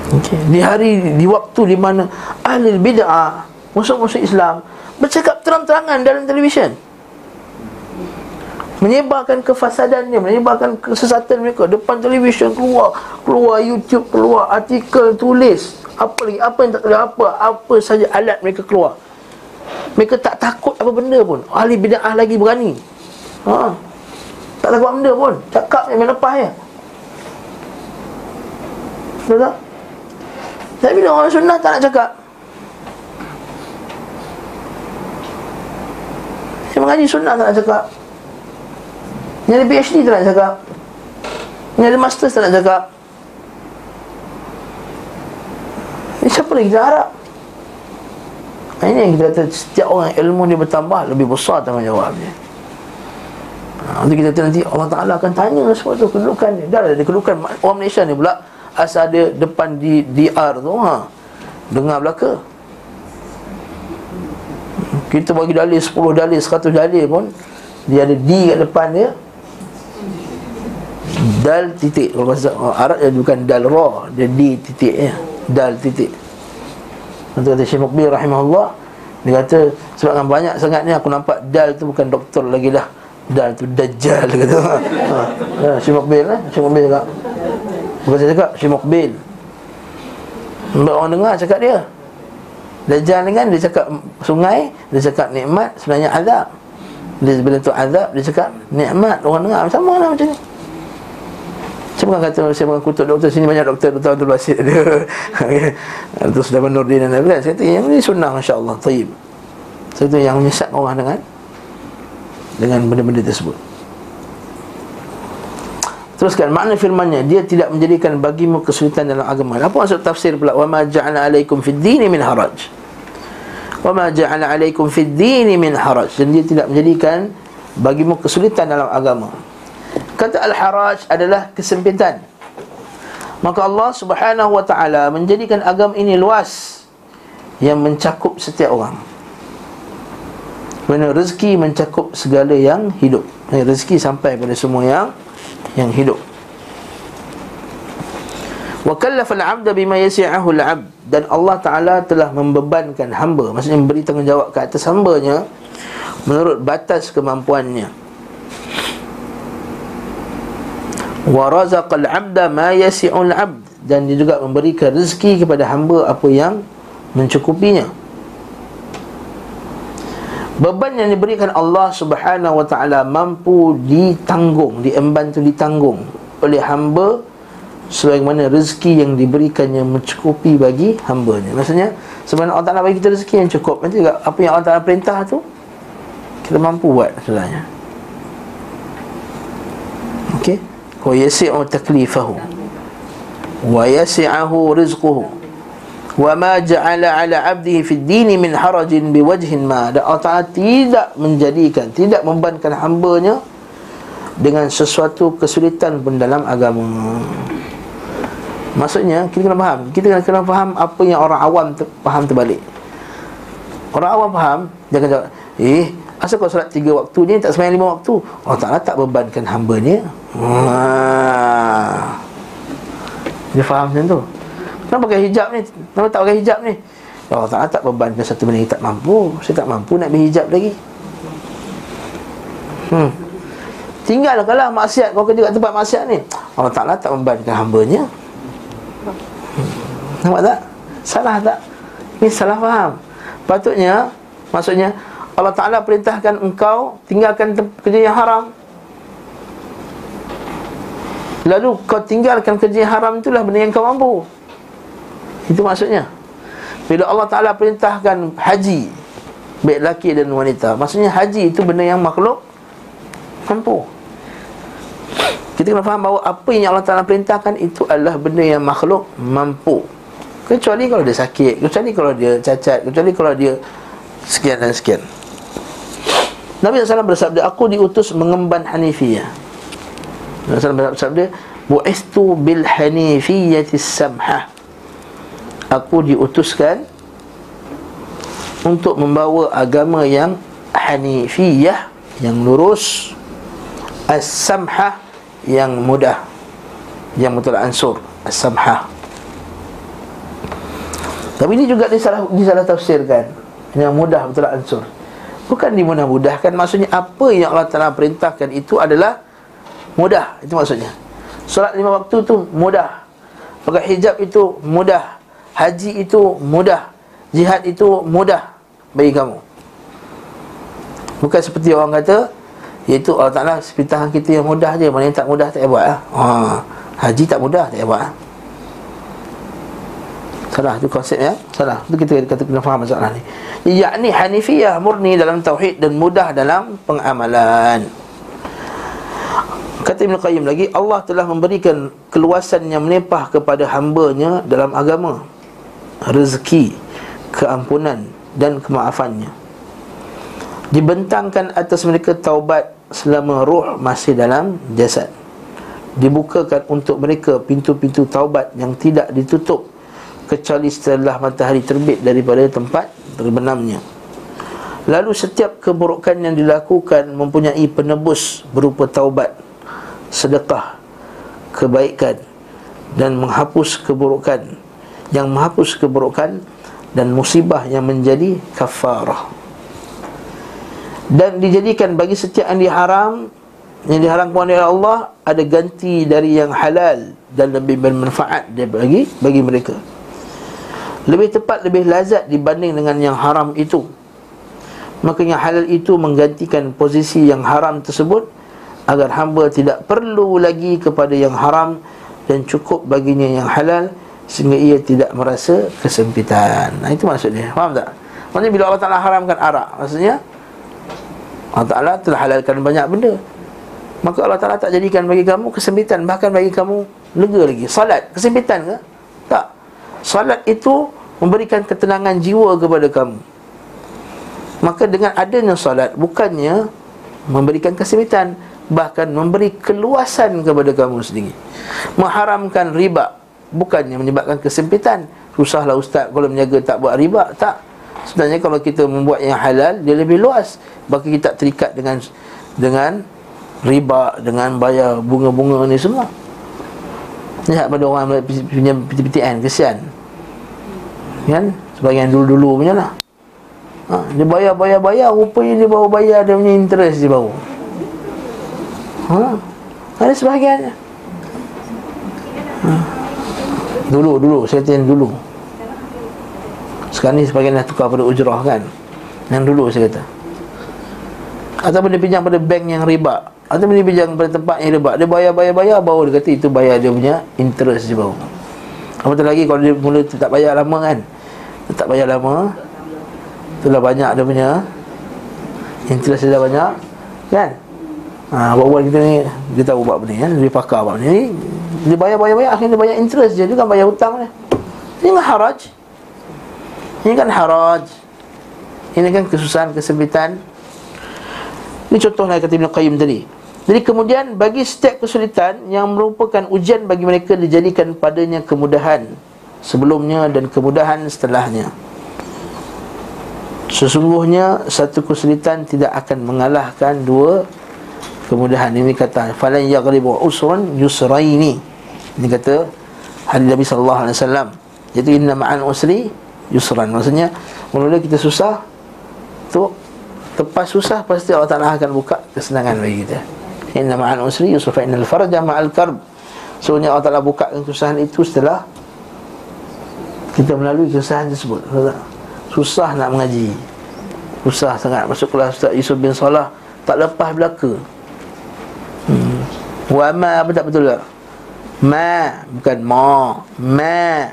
Okay. di hari di waktu di mana ahli bid'ah musuh-musuh Islam bercakap terang-terangan dalam televisyen menyebarkan kefasadannya menyebarkan kesesatan mereka. Depan televisyen keluar keluar YouTube keluar artikel tulis. Apa lagi? Apa yang tak boleh apa? Apa saja alat mereka keluar. Mereka tak takut apa benda pun. Ahli bid'ah lagi berani. Ha. Tak takut benda pun. Cakap yang lepas ya. Betul tak? Tapi orang sunnah tak nak cakap. Saya mengaji sunnah tak nak cakap Yang ada PhD tak nak cakap Yang ada master tak nak cakap Ini siapa lagi kita harap? Ini yang kita kata Setiap orang ilmu dia bertambah Lebih besar tanggungjawab dia. Ha, Nanti kita kata nanti Allah Ta'ala akan tanya semua tu Kedudukan dia. Dah ada kedudukan. Orang Malaysia ni pula Asal ada depan di DR tu ha, Dengar belaka. Kita bagi dalil 10 dalil 100 dalil pun Dia ada D kat depan dia Dal titik Kalau bahasa Arab dia bukan dal ra Dia D titik ya. Dal titik. Itu kata Syekh Mukbir rahimahullah Dia kata sebabkan banyak sangat ni aku nampak Dal tu bukan doktor lagi dah. Dal tu Dajjal kata. <laughs> Ha. ha. Syekh Mukbir lah Syekh Mukbir cakap. Bukan saya cakap? Syekh Mukbir Orang dengar cakap dia. Dajjal ni kan dia cakap sungai Dia cakap nikmat sebenarnya azab. Dia bila tu azab dia cakap nikmat. Orang dengar sama lah macam ni bukan kata saya bukan kutuk doktor sini banyak doktor <laughs> doktor Abdul Basit ada. Terus sudah Nurdin dan lain Saya kata yang ni sunnah masya-Allah, tayyib. Saya kata yang menyesat orang dengan dengan benda-benda tersebut. Teruskan makna firman-Nya dia tidak menjadikan bagimu kesulitan dalam agama. Apa maksud tafsir pula wa ma ja'ala 'alaikum fid din min haraj. Wa ma ja'ala 'alaikum fid din min haraj. Dan dia tidak menjadikan bagimu kesulitan dalam agama. Kata al-haraj adalah kesempitan. Maka Allah subhanahu wa ta'ala Menjadikan agama ini luas Yang mencakup setiap orang. Kerana rezeki mencakup segala yang hidup. Rezeki sampai pada semua yang Yang hidup. Wa kallafa al-'abda bima yasi'ahu al-'abd. Dan Allah Taala telah membebankan hamba. Maksudnya memberi tanggungjawab ke atas hambanya menurut batas kemampuannya wa razaqal 'abda ma yasi'ul 'abd. Dan dia juga memberikan rezeki kepada hamba apa yang mencukupinya. Beban yang diberikan Allah Subhanahu wa taala mampu ditanggung diemban tu ditanggung oleh hamba sebagaimana rezeki yang diberikannya mencukupi bagi hambanya. Maksudnya sebenarnya Allah Taala bagi kita rezeki yang cukup. Nanti juga apa yang Allah Taala perintah tu kita mampu buat sebenarnya okey wa yasi'u taklifahu. Wa yasi'ahu rizquhu. Wa ma ja'ala 'ala 'abdihi fid din min harajin biwajhin ma. Dan Allah Ta'ala tidak menjadikan tidak membebankan hambanya dengan sesuatu kesulitan pun dalam agama. Maksudnya kita kena faham. Kita kena, kena faham apa yang orang awam ter, faham terbalik. Orang awam faham akan jawab eh Asal kau solat tiga waktu ni Tak semayang lima waktu? Allah Ta'ala tak bebankan hamba ni Haa. Dia faham macam tu? Kenapa pakai hijab ni? Kenapa tak pakai hijab ni? Allah Ta'ala tak bebankan satu benda yang tak mampu. Saya tak mampu nak berhijab lagi. Hmm. Tinggal kalau maksiat. Kau kerja kat tempat maksiat ni. Allah Ta'ala tak membankan hambanya. Hmm. Nampak tak? Salah tak? Ini salah faham. Patutnya Maksudnya Allah Ta'ala perintahkan engkau Tinggalkan kerja yang haram. Lalu kau tinggalkan kerja yang haram itulah benda yang kau mampu. Itu maksudnya. Bila Allah Ta'ala perintahkan haji Baik lelaki dan wanita Maksudnya haji itu benda yang makhluk Mampu. Kita kena faham bahawa Apa yang Allah Ta'ala perintahkan Itu adalah benda yang makhluk mampu. Kecuali kalau dia sakit Kecuali kalau dia cacat Kecuali kalau dia Sekian dan sekian Nabi SAW bersabda Aku diutus mengemban Hanifiyah. Nabi SAW bersabda Bu'istu bil Hanifiyatis samhah Aku diutuskan Untuk membawa agama yang Hanifiyah Yang lurus As-samhah Yang mudah Yang betul ansur As-samhah Tapi ini juga disalah, disalah tafsirkan Yang mudah betul ansur Bukan dimudah-mudahkan Maksudnya apa yang Allah Ta'ala perintahkan Itu adalah mudah. Itu maksudnya. Solat lima waktu tu mudah. Pakai hijab itu mudah. Haji itu mudah. Jihad itu mudah Bagi kamu. Bukan seperti orang kata Iaitu Allah Ta'ala Perintahkan kita yang mudah je. Mana yang tak mudah tak payah buat ha. Haji tak mudah tak payah buat lah. Salah tu konsep ya? Salah. Itu kita kata kena faham masalah ni. Yakni Hanifiyah murni dalam tauhid Dan mudah dalam pengamalan. Kata Ibn Qayyim lagi Allah telah memberikan keluasan yang menepah kepada hambanya dalam agama. Rezeki Keampunan Dan kemaafannya. Dibentangkan atas mereka taubat Selama roh masih dalam jasad. Dibukakan untuk mereka pintu-pintu taubat yang tidak ditutup kecuali setelah matahari terbit daripada tempat terbenamnya. Lalu setiap keburukan yang dilakukan mempunyai penebus berupa taubat, sedekah, kebaikan dan menghapus keburukan yang menghapus keburukan dan musibah yang menjadi kafarah dan dijadikan bagi setiap yang diharam yang diharamkan oleh Allah ada ganti dari yang halal dan lebih bermanfaat bagi bagi mereka lebih tepat lebih lazat dibanding dengan yang haram itu maka yang halal itu menggantikan posisi yang haram tersebut agar hamba tidak perlu lagi kepada yang haram dan cukup baginya yang halal sehingga ia tidak merasa kesempitan. Nah, itu maksudnya. Faham tak? Maksudnya bila Allah Taala haramkan arak, maksudnya Allah Taala telah halalkan banyak benda. Maka Allah Taala tak jadikan bagi kamu kesempitan, bahkan bagi kamu lega lagi. Salat kesempitan ke? Tak. Salat itu memberikan ketenangan jiwa kepada kamu. Maka dengan adanya salat bukannya memberikan kesempitan, bahkan memberi keluasan kepada kamu sendiri. Mengharamkan riba bukannya menyebabkan kesempitan. Susahlah ustaz kalau menjaga tak buat riba tak. Sebenarnya kalau kita membuat yang halal dia lebih luas. Bagi kita terikat dengan dengan riba dengan bayar bunga-bunga ni semua. Lihat pada orang punya piti-pitian kesian kan? Sebagian dulu-dulu punya lah. Ha, dia bayar bayar bayar rupanya dia baru bayar dia punya interest dia baru. Ha, ada sebahagiannya. Ha. Dulu, dulu, saya yang dulu. Sekarang ni sebagian dah tukar pada ujrah kan? Yang dulu saya kata. Ataupun dia pinjam pada bank yang riba. Ataupun dia pinjam pada tempat yang riba. Dia bayar, bayar, bayar Baru dia kata itu bayar dia punya interest je baru. Apatah lagi kalau dia mula tak bayar lama kan? dia Tak bayar lama. Itulah banyak dia punya. Interest dia dah banyak. Kan? Ha, buat kita ni Dia tahu buat benda kan? Dia pakar buat benda ni. Dia bayar-bayar-bayar Akhirnya dia bayar interest je Dia kan bayar hutang ni Ini kan haraj. Ini kan haraj. Ini kan kesusahan, kesempitan. Ini contoh lah kata Ibn Qayyim tadi. Jadi kemudian Bagi setiap kesulitan Yang merupakan ujian bagi mereka Dijadikan padanya kemudahan Sebelumnya dan kemudahan setelahnya. Sesungguhnya Satu kesulitan Tidak akan mengalahkan dua kemudahan. Ini kata falan yaghribu usrun yusraini. Ini kata hadis Nabi sallallahu alaihi wasallam. Jadi inna ma'al usri yusran. Maksudnya mula kita susah tu tepas susah pasti Allah Taala akan buka kesenangan bagi kita. Inna ma'al usri yusra fa innal farja ma'al karb. Sebenarnya Allah Ta'ala buka kesusahan itu setelah Kita melalui kesusahan tersebut Susah nak mengaji. Susah sangat. Masuk kelas Ustaz Yusuf bin Salah Tak lepas belaka. Hmm. Wa ma apa tak betul tak? Ma Bukan ma. Ma.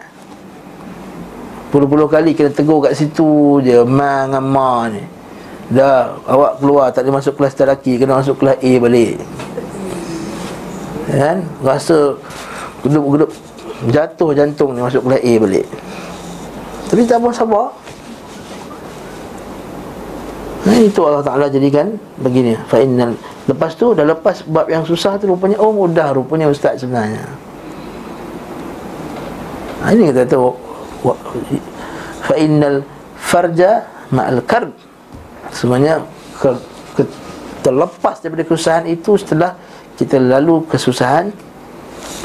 Puluh-puluh kali kena tegur kat situ je Ma dengan ma ni. Dah awak keluar tak boleh masuk kelas terlaki Kena masuk kelas A balik. Kan? Rasa Geduk-geduk Jatuh jantung ni masuk kelas A balik Tapi tak mau sabar Nah, itu Allah Ta'ala jadikan begini Fa'innal Lepas tu dah lepas bab yang susah tu rupanya oh mudah rupanya ustaz sebenarnya. Ha, ini kita tahu fa innal farja ma'al karb. Sebenarnya ke, ke, terlepas daripada kesusahan itu setelah kita lalu kesusahan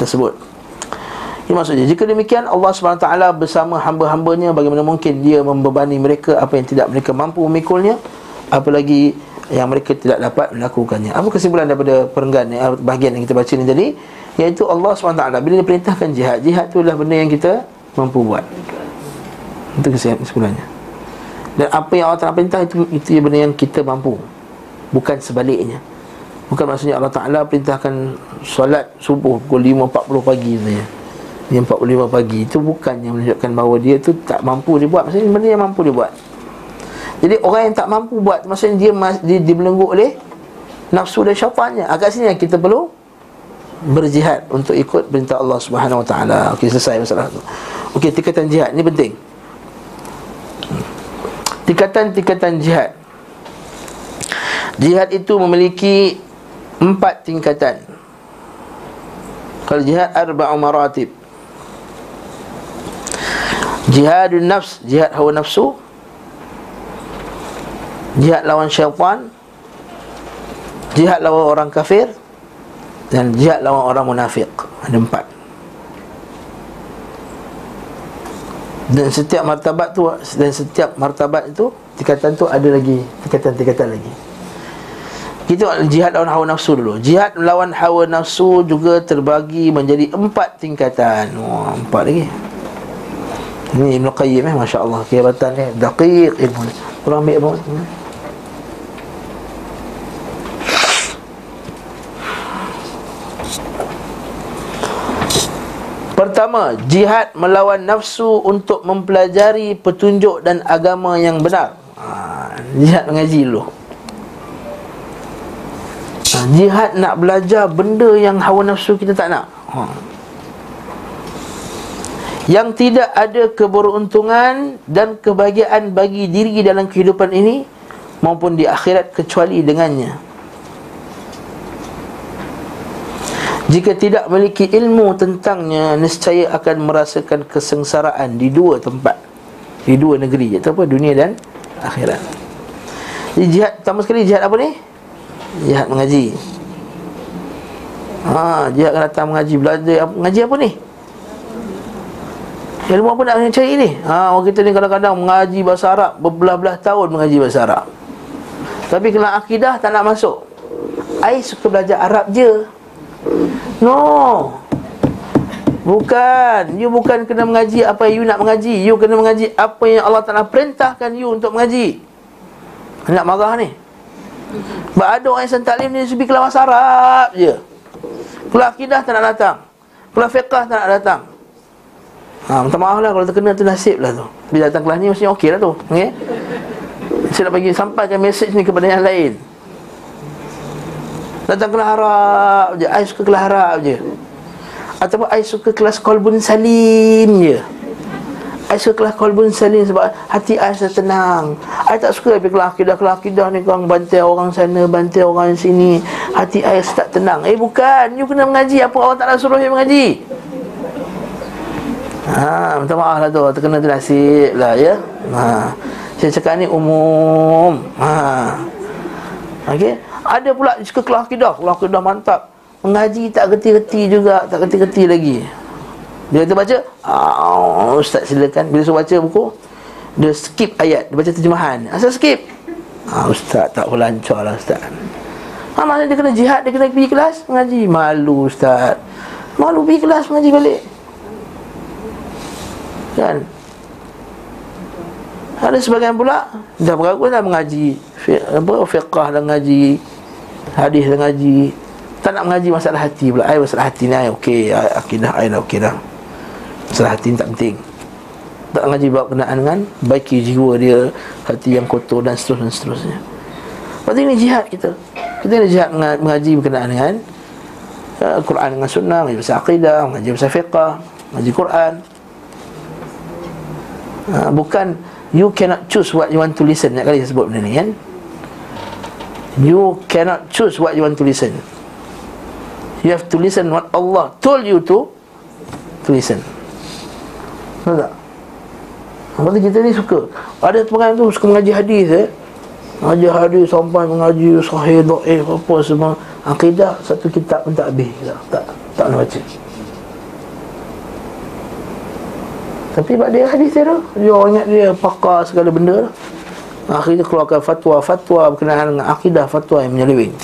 tersebut. Ini maksudnya jika demikian Allah SWT bersama hamba-hambanya bagaimana mungkin dia membebani mereka apa yang tidak mereka mampu memikulnya apalagi yang mereka tidak dapat melakukannya. Apa kesimpulan daripada perenggan eh, bahagian yang kita baca ni tadi? Iaitu Allah SWT bila dia perintahkan jihad, jihad tu adalah benda yang kita mampu buat. Itu kesimpulannya. Dan apa yang Allah Ta'ala perintah itu itu benda yang kita mampu. Bukan sebaliknya. Bukan maksudnya Allah Ta'ala perintahkan solat subuh pukul 5.40 pagi saja. 5.45 pagi itu bukan yang menunjukkan bahawa dia tu tak mampu dia buat. Maksudnya benda yang mampu dia buat. Jadi orang yang tak mampu buat Maksudnya dia, dia dibelenggu oleh Nafsu dan syaitannya Agak sini yang kita perlu Berjihad untuk ikut perintah Allah Subhanahu Wa Taala. Okey selesai masalah tu. Okey tingkatan jihad ni penting. Tingkatan-tingkatan jihad. Jihad itu memiliki empat tingkatan. Kalau jihad arba'u maratib. Jihadun nafs, jihad hawa nafsu, Jihad lawan syaitan. Jihad lawan orang kafir. Dan jihad lawan orang munafik Ada empat. Dan setiap martabat tu Dan setiap martabat itu Tingkatan tu ada lagi Tingkatan-tingkatan lagi. Kita jihad lawan hawa nafsu dulu. Jihad melawan hawa nafsu juga terbagi menjadi empat tingkatan. Wah, empat lagi Ini Ibn Qayyim eh, Masya Allah Kehebatan ni, daqiq ilmu ni Kurang ambil apa? Hmm. Pertama, jihad melawan nafsu untuk mempelajari petunjuk dan agama yang benar. Ha, jihad mengaji dulu. Ha, jihad nak belajar benda yang hawa nafsu kita tak nak. Ha. Yang tidak ada keberuntungan dan kebahagiaan bagi diri dalam kehidupan ini maupun di akhirat kecuali dengannya. Jika tidak memiliki ilmu tentangnya Nescaya akan merasakan kesengsaraan Di dua tempat Di dua negeri Iaitu apa? Dunia dan akhirat Jadi jihad Pertama sekali jihad apa ni? Jihad mengaji Ha, jihad akan datang mengaji Belajar Mengaji apa ni? Ilmu apa nak cari ni? Ha, orang kita ni kadang-kadang mengaji bahasa Arab Berbelah-belah tahun mengaji bahasa Arab. Tapi kena akidah tak nak masuk. I suka belajar Arab je. No. Bukan. You bukan kena mengaji apa yang you nak mengaji. You kena mengaji apa yang Allah Ta'ala perintahkan you untuk mengaji. Nak marah ni. Sebab ada orang yang sentaklim ni Sebi kelas Arab je. Kelas akidah tak nak datang. Kelas fiqah tak nak datang Ha, minta maaf lah kalau terkena tu nasib lah tu. Bila datang kelas ni mesti okey lah tu okay? Saya nak bagi sampaikan mesej ni kepada yang lain. Datang kelas Arab je I suka kelas Arab je. Ataupun I suka kelas Kolbun Salim je. I suka kelas Kolbun Salim sebab hati saya tenang. I tak suka pergi kelas akidah-kelas akidah ni Kau bantai orang sana, bantai orang sini. Hati I tak tenang. Eh bukan, you kena mengaji. Apa Allah tak nak suruh you mengaji Ha, minta maaf lah tu. Terkena tu nasib lah ya. Ha. Saya cakap ni umum. Ha. Okay ada pula suka kelas akidah Kelas akidah mantap. Mengaji tak kerti-kerti juga. Tak kerti-kerti lagi. Bila kita baca Ustaz silakan. Bila saya baca buku Dia skip ayat. Dia baca terjemahan. Asal skip? Ah, Ustaz tak lancar lah Ustaz. Ha, Maksudnya dia kena jihad. Dia kena pergi kelas Mengaji. Malu Ustaz. Malu pergi kelas mengaji balik Kan? Ada sebagian pula dah berapa dah mengaji apa fiqh dan ngaji hadis dan ngaji tak nak mengaji masalah hati pula. Ai masalah hati ni ai okey akidah ai dah okey dah. Masalah hati ni tak penting. Tak ngaji bab kenaan dengan baiki jiwa dia hati yang kotor dan seterusnya dan seterusnya. Lepas ini jihad kita. Kita ni jihad mengaji berkenaan dengan uh, Quran dengan sunnah Mengaji pasal aqidah Mengaji pasal fiqah Mengaji Quran uh, Bukan You cannot choose what you want to listen. Nak kali saya sebut benda ni kan? You cannot choose what you want to listen. You have to listen what Allah told you to To listen. Tahu tak? Lepas kita ni suka. Ada teman tu suka mengaji hadis eh? Mengaji hadis sampai mengaji sahih, do'if, apa semua. Akidah satu kitab pun tak habis. Tak, tak, tak nak baca Tapi sebab dia hadis dia tu. Dia orang ingat dia pakar segala benda. Akhirnya keluarkan fatwa-fatwa berkenaan dengan akidah fatwa yang menyeleweng.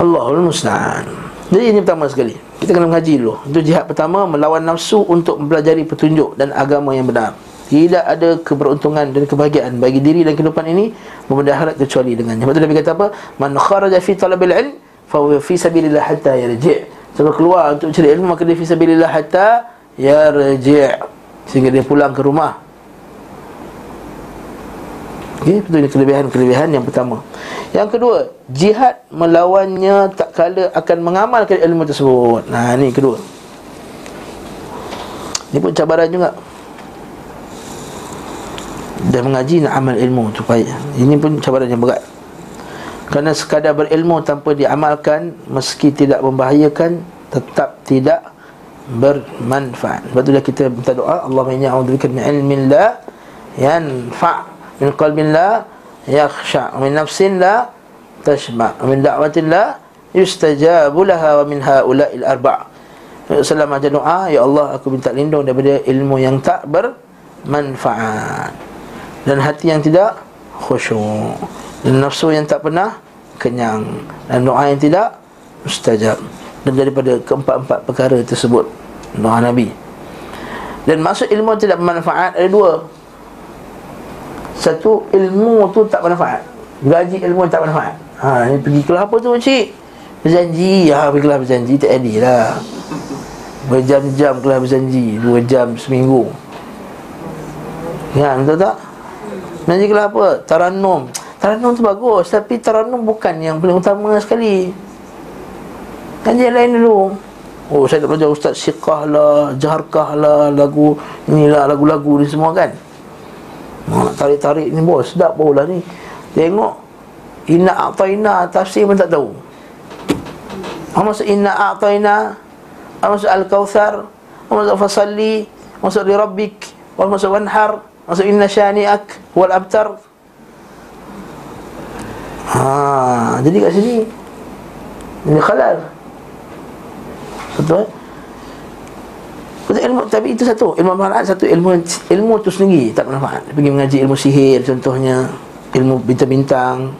Allahul Musta'an. Jadi ini pertama sekali. Kita kena mengaji dulu. Itu jihad pertama Melawan nafsu untuk mempelajari petunjuk dan agama yang benar. Tidak ada keberuntungan dan kebahagiaan Bagi diri dan kehidupan ini Memudaharat kecuali dengannya. Tu Nabi kata apa? Man kharaja fi talabil ilm Fahuwa fi sabilillah hatta yarji' Sebab keluar untuk cari ilmu Maka dia fi sabilillah hatta yarji' Sehingga dia pulang ke rumah Okey, itu kelebihan-kelebihan yang pertama. Yang kedua, jihad melawannya tak kala akan mengamalkan ilmu tersebut. Nah, ini kedua. Ini pun cabaran juga. Dan mengaji nak amal ilmu tu. Ini pun cabaran yang berat. Kerana sekadar berilmu tanpa diamalkan meski tidak membahayakan tetap tidak bermanfaat. Sebab itulah kita minta doa, Allahumma inni a'udzubika min ilmin la yanfa' min qalbin la yakhsha' min nafsin la tashba' min da'watin la yustajabu laha wa min ha'ula'il arba' Rasulullah ajar doa. Ya Allah aku minta lindung daripada ilmu yang tak bermanfaat Dan hati yang tidak khusyuk Dan nafsu yang tak pernah kenyang. Dan doa yang tidak mustajab. Dan daripada keempat-empat perkara tersebut Doa Nabi. Dan maksud ilmu tidak bermanfaat ada dua. Satu ilmu tu tak bermanfaat. Gaji ilmu tak bermanfaat. Ha, ni pergi kelas apa tu cik? Berjanji, ha, pergi kelas berjanji tak lah. Berjam-jam kelas berjanji Dua jam seminggu. Ya, betul tak? Nanti kelas apa? Taranum Taranum tu bagus Tapi taranum bukan yang paling utama sekali. Kan yang lain dulu. Oh, saya tak belajar Ustaz Syiqah lah Jaharkah lah Lagu Inilah lagu-lagu ni semua kan. Ha, Tarik-tarik ni bos Sedap pun lah ni. Tengok Inna a'tayna Tafsir pun tak tahu. Apa maksud inna a'tayna Maksud Al-Kawthar? Maksud Fasalli? Maksud Li Rabbik? Maksud Wanhar? Maksud Inna Shani'ak Wal Abtar Ha, jadi kat sini Ini khalal. Betul Betul ilmu Tapi itu satu. Ilmu manfaat satu Ilmu ilmu tu sendiri Tak manfaat Pergi mengaji ilmu sihir Contohnya Ilmu bintang-bintang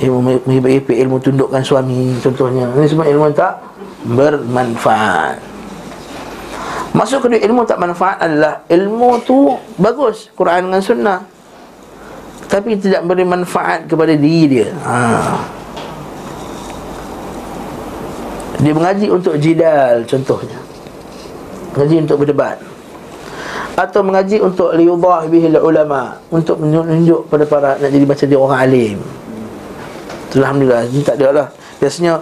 Ilmu menghibur Ilmu tundukkan suami Contohnya. Ini semua ilmu tak bermanfaat. Masuk kedua ilmu tak manfaat adalah Ilmu tu bagus. Quran dengan sunnah Tapi tidak beri manfaat kepada diri dia. Ha. Dia mengaji untuk jidal contohnya. Mengaji untuk berdebat. Atau mengaji untuk liudah bihil ulama Untuk menunjuk pada para Nak jadi macam dia orang alim. Alhamdulillah Ini tak ada lah. Biasanya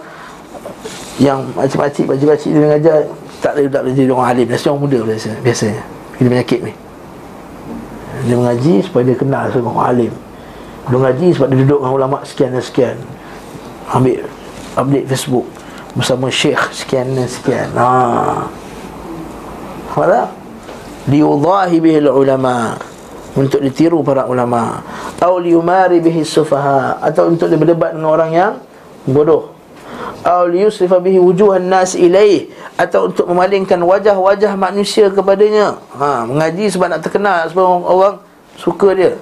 yang macam-macam pakcik-pakcik dia mengajar tak boleh tak boleh jadi orang alim. Biasa orang muda biasa biasanya. Ini penyakit ni dia mengaji supaya dia kenal sebagai orang alim. Dia mengaji sebab dia duduk dengan ulama sekian dan sekian. Ambil update Facebook bersama syekh sekian dan sekian. Ha. Apa liudahi bihil ulama. Untuk ditiru para ulama. Atau liumari bihi sufaha. Atau untuk berdebat dengan orang yang bodoh aw liyusrifa bihi wujuhan nas ilaih. Atau untuk memalingkan wajah-wajah manusia kepadanya. Ha mengaji sebab nak terkenal sebab orang, orang suka dia.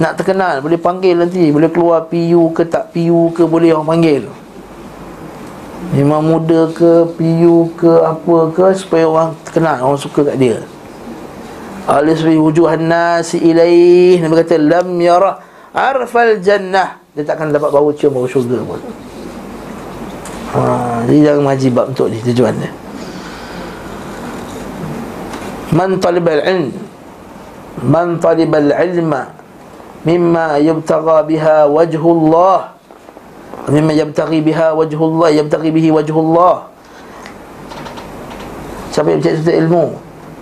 Nak terkenal boleh panggil nanti. Boleh keluar PU ke tak PU ke boleh orang panggil. Imam muda ke PU ke apa ke supaya orang terkenal orang suka kat dia. Alis bi wujuhan nas ilaih. Nabi kata lam yara arfal jannah. Dia takkan dapat bau cium bau syurga pun ha, Jadi jangan mengaji bab untuk ni tujuan dia. Man talibal ilm Man talibal ilma Mimma yabtaga biha wajhullah Mimma yabtagi biha wajhullah Yabtagi bihi wajhullah. Siapa yang mencari sesuatu ilmu?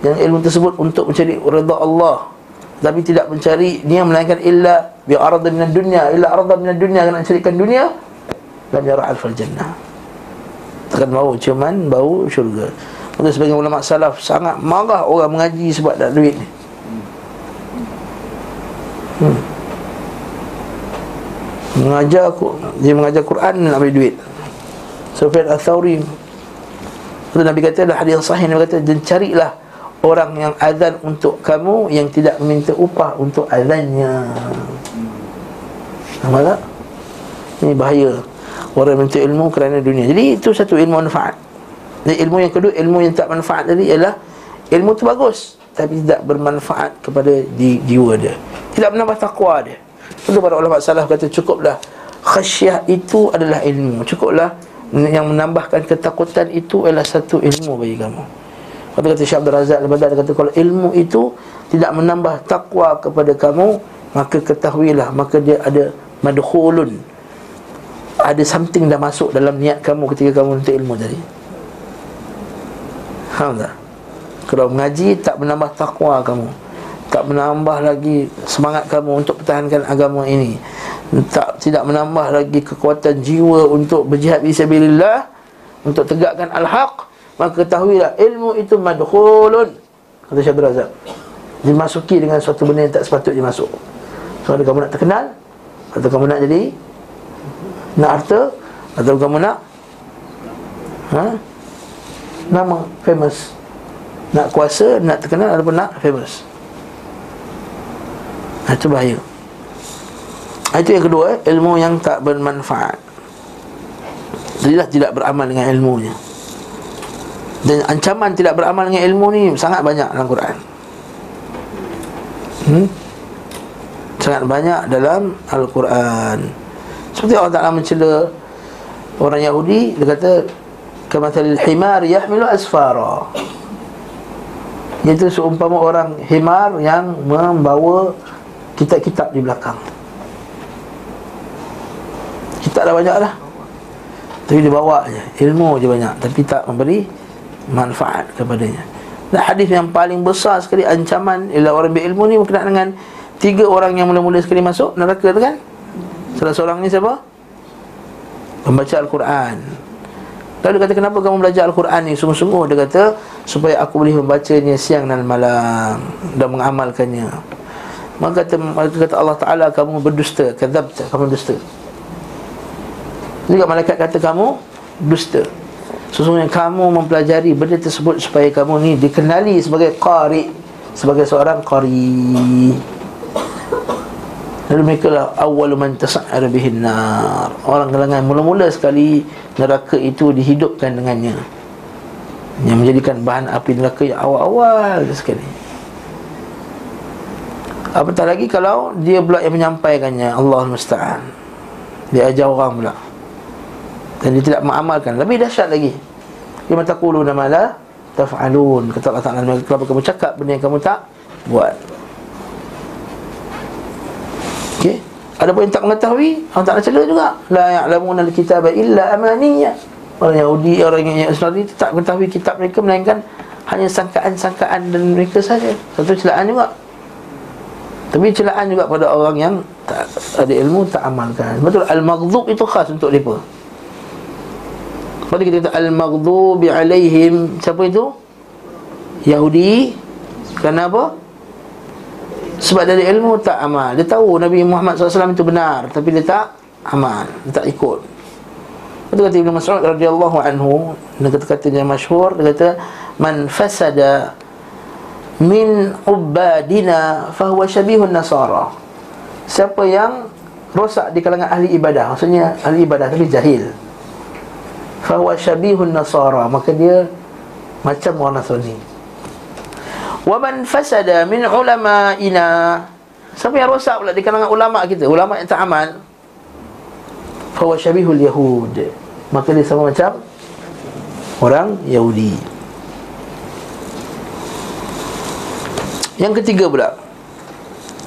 Yang ilmu tersebut untuk mencari reda Allah. Tapi tidak mencari Dia melainkan illa Bi arada minat dunia Illa arada minat dunia Kerana mencarikan dunia Lam yarah alfal jannah Takkan bau cuman bau syurga. Maka sebagai ulama salaf Sangat marah orang mengaji sebab tak duit ni. Hmm. Mengajar Dia mengajar Quran nak beri duit. Sufyan al-Thawri Itu Nabi kata adalah hadis sahih Nabi kata Dan carilah orang yang azan untuk kamu Yang tidak meminta upah untuk azannya. Nampak tak? Ini bahaya Orang minta ilmu kerana dunia. Jadi itu satu ilmu manfaat. Dan ilmu yang kedua Ilmu yang tak manfaat tadi ialah Ilmu itu bagus Tapi tidak bermanfaat kepada di, jiwa dia. Tidak menambah takwa dia. Itu para ulama salah kata cukuplah Khasyah itu adalah ilmu. Cukuplah yang menambahkan ketakutan itu adalah satu ilmu bagi kamu. Kata kata Syekh Abdul Razak Al-Badar kata kalau ilmu itu tidak menambah takwa kepada kamu maka ketahuilah maka dia ada madkhulun ada something dah masuk dalam niat kamu ketika kamu untuk ilmu tadi? Tak? Kalau mengaji tak menambah takwa kamu. Tak menambah lagi semangat kamu untuk pertahankan agama ini. Tak Tidak menambah lagi kekuatan jiwa untuk berjihad bisabilillah Untuk tegakkan al-haq Maka ketahuilah ilmu itu madkhulun. Kata Syabir Razak Dimasuki dengan suatu benda yang tak sepatutnya masuk. So ada kamu nak terkenal Atau kamu nak jadi nak harta Atau kamu nak ha? Nama famous. Nak kuasa, nak terkenal ataupun nak famous. Itu bahaya. Itu yang kedua Ilmu yang tak bermanfaat. Dia tidak beramal dengan ilmunya. Dan ancaman tidak beramal dengan ilmu ni Sangat banyak dalam Quran. Hmm? Sangat banyak dalam Al-Quran Seperti Allah Ta'ala mencela Orang Yahudi Dia kata Kamathal himar yahmilu asfara. Iaitu seumpama orang himar yang membawa kitab-kitab di belakang. Kitab dah banyak dah. Tapi dia bawa je Ilmu je banyak Tapi tak memberi manfaat kepadanya. Dan hadis yang paling besar sekali ancaman Ialah orang berilmu ni berkenaan dengan Tiga orang yang mula-mula sekali masuk neraka tu kan Salah seorang ni siapa? Membaca Al-Quran. Lalu dia kata kenapa kamu belajar Al-Quran ni? Sungguh-sungguh dia kata Supaya aku boleh membacanya siang dan malam Dan mengamalkannya. Maka kata, kata Allah Ta'ala kamu berdusta Kadabta, kamu dusta Juga malaikat kata kamu Dusta Sesungguhnya kamu mempelajari benda tersebut Supaya kamu ni dikenali sebagai qari Sebagai seorang qari Lalu mereka lah awal man tasa'ar bihin nar. Orang kalangan mula-mula sekali neraka itu dihidupkan dengannya. Yang menjadikan bahan api neraka yang awal-awal sekali. Apatah lagi kalau dia pula yang menyampaikannya Allah musta'an. Dia ajar orang pula. Dan dia tidak mengamalkan. Lebih dahsyat lagi. Lima taquluna ma la taf'alun. Kata Allah Ta'ala, kenapa kamu cakap benda yang kamu tak buat. Okey. Ada pun yang tak mengetahui, orang tak nak cela juga. La ya'lamuna al-kitaba illa amaniya. Orang Yahudi, orang yang Nasrani tak mengetahui kitab mereka melainkan hanya sangkaan-sangkaan dan mereka saja. Satu celaan juga. Tapi celaan juga pada orang yang tak ada ilmu tak amalkan. Betul al-maghdub itu khas untuk mereka. Pada kita kata al-maghdubi alaihim siapa itu? Yahudi. Kenapa? Sebab dari ilmu tak amal. Dia tahu Nabi Muhammad SAW itu benar Tapi dia tak amal Dia tak ikut. Itu kata Ibn Mas'ud radhiyallahu anhu Dia kata-kata yang masyhur Dia kata Man fasada Min ubadina Fahuwa syabihun nasara. Siapa yang Rosak di kalangan ahli ibadah Maksudnya ahli ibadah tapi jahil Fahuwa syabihun nasara Maka dia Macam orang Nasrani Wa man fasada min ulama'ina. Siapa yang rosak pula di kalangan ulama kita? Ulama yang tak amal. Fawa syabihul Yahud. Maka dia sama macam Orang Yahudi. Yang ketiga pula.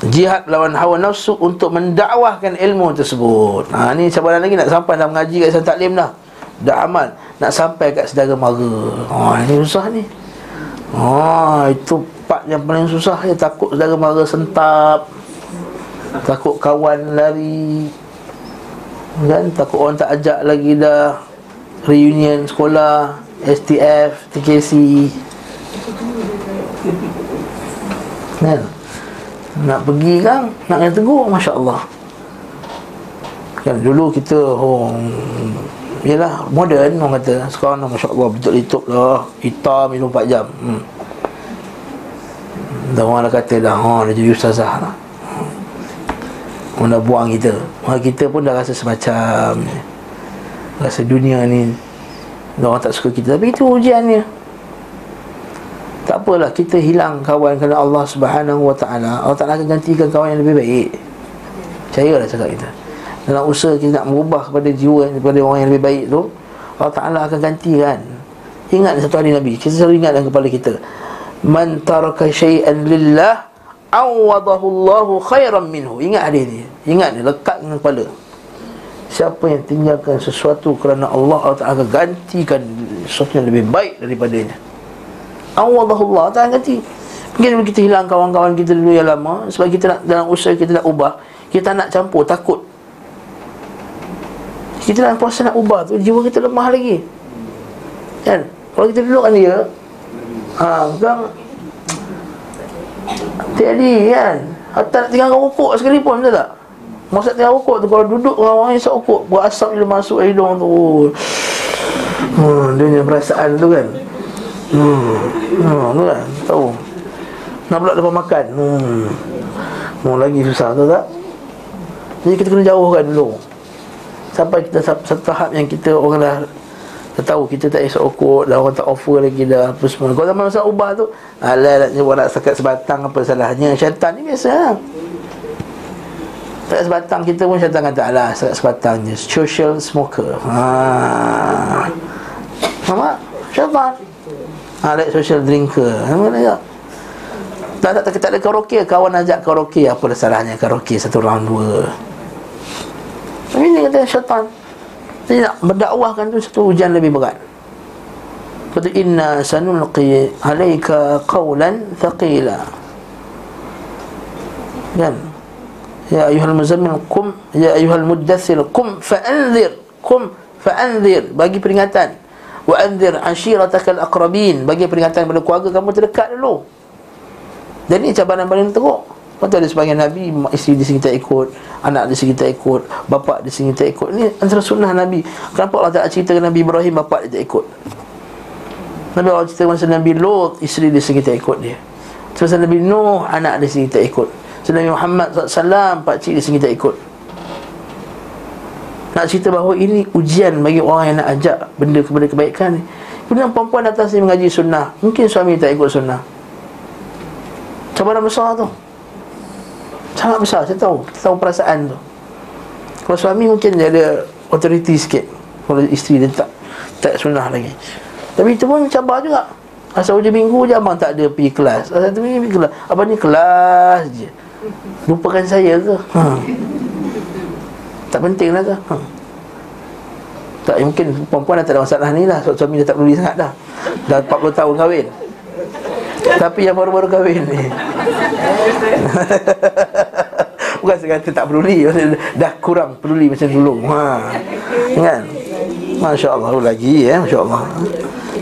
Jihad lawan hawa nafsu Untuk mendakwahkan ilmu tersebut. Ha, Ni sabaran lagi nak sampai Dah mengaji kat Islam Taklim dah. Dah amal. Nak sampai kat sedara mara. Ha, Ini susah ni Ha, itu part yang paling susah ya takut saudara mara sentap. Takut kawan lari. Kan takut orang tak ajak lagi dah reunion sekolah, STF, TKC. Kan? Nak pergi kan Nak kena tegur Masya Allah Kan dulu kita oh, Yalah modern orang kata. Sekarang dah Masya Allah betul tutup lah Hitam 24 jam. Hmm. Dan orang dah kata dah oh, Dah jadi ustazah lah. Orang dah buang kita. Orang kita pun dah rasa semacam Rasa dunia ni Orang tak suka kita. Tapi itu ujiannya. Tak apalah Kita hilang kawan Kerana Allah subhanahu wa ta'ala. Allah ta'ala akan gantikan kawan yang lebih baik. Percayalah cakap kita dalam usaha kita nak mengubah kepada jiwa kepada orang yang lebih baik tu Allah Ta'ala akan gantikan. Ingat satu hari Nabi kita selalu ingat dalam kepala kita. Man taraka syai'an lillah awadahu Allahu khairan minhu. Ingat hadis ni. Ingat ni lekat dengan kepala. Siapa yang tinggalkan sesuatu kerana Allah Allah Ta'ala akan gantikan sesuatu yang lebih baik daripadanya. Awadahu Allah Ta'ala ganti. Mungkin kita hilang kawan-kawan kita dulu yang lama sebab kita nak dalam usaha kita nak ubah kita nak campur takut kita nak puasa nak ubah tu Jiwa kita lemah lagi Kan Kalau kita duduk kan dia Ha Bukan Jadi kan Hatta nak tinggal rokok sekalipun Betul tak Masa tinggal rokok tu Kalau duduk orang yang isap rokok Buat asap bila masuk hidung tu hmm, Dia punya perasaan tu kan Hmm. Hmm, tu kan? Tahu. Nak pula lepas makan. Hmm. Mau lagi susah tu tak? Jadi kita kena jauhkan dulu. Sampai kita satu tahap yang kita orang dah dah tahu kita tak esok okut dah orang tak offer lagi dah apa semua. Kalau zaman masa ubah tu, alah nak buat nak sekat sebatang apa salahnya? Syaitan ni biasa lah. Tak sebatang kita pun syaitan kata alah sekat sebatang je. Social smoker. Ha. Mama, syaitan. Ha, like social drinker. Mana ya? Tak, tak, tak, tak ada karaoke Kawan ajak karaoke Apa salahnya karaoke Satu round dua Tapi ni kata syaitan. Jadi nak berdakwahkan tu Satu ujian lebih berat. Kata inna sanulqi alaika qawlan thaqila. Kan? Ya ayuhal muzammil kum Ya ayuhal muddathil kum fa'anzir Kum fa'anzir. Bagi peringatan. Wa anzir ashiratakal aqrabin. Bagi peringatan pada keluarga kamu terdekat dulu. Dan ini cabaran paling teruk Lepas ada sebagian Nabi Isteri di sini tak ikut Anak di sini tak ikut Bapak di sini tak ikut. Ini antara sunnah Nabi. Kenapa Allah tak cerita Nabi Ibrahim Bapak dia tak ikut? Nabi Allah cerita masa Nabi Lut Isteri di sini tak ikut dia. Masa Nabi Nuh Anak di sini tak ikut. Masa Nabi Muhammad SAW Pakcik di sini tak ikut. Nak cerita bahawa ini ujian Bagi orang yang nak ajak Benda kepada kebaikan Kemudian perempuan atas ni mengaji sunnah. Mungkin suami tak ikut sunnah. Cabaran besar tu sangat besar. Saya tahu. Saya tahu perasaan tu. Kalau suami mungkin dia ada authority sikit. Kalau isteri dia tak tak sunnah lagi. Tapi itu pun cabar juga. Asal hujung minggu je abang tak ada pergi kelas. Asal tu pergi kelas. Abang ni kelas je. Lupakan saya ke? Ha. tak penting lah ke? Ha. tak mungkin perempuan dah tak ada masalah ni lah. Suami dah tak peduli sangat dah. Dah 40 tahun kahwin. Tapi yang baru-baru kahwin ni <laughs> Bukan saya kata tak peduli Dah kurang peduli macam dulu. Ha. Kan Masya Allah lagi ya Masya Allah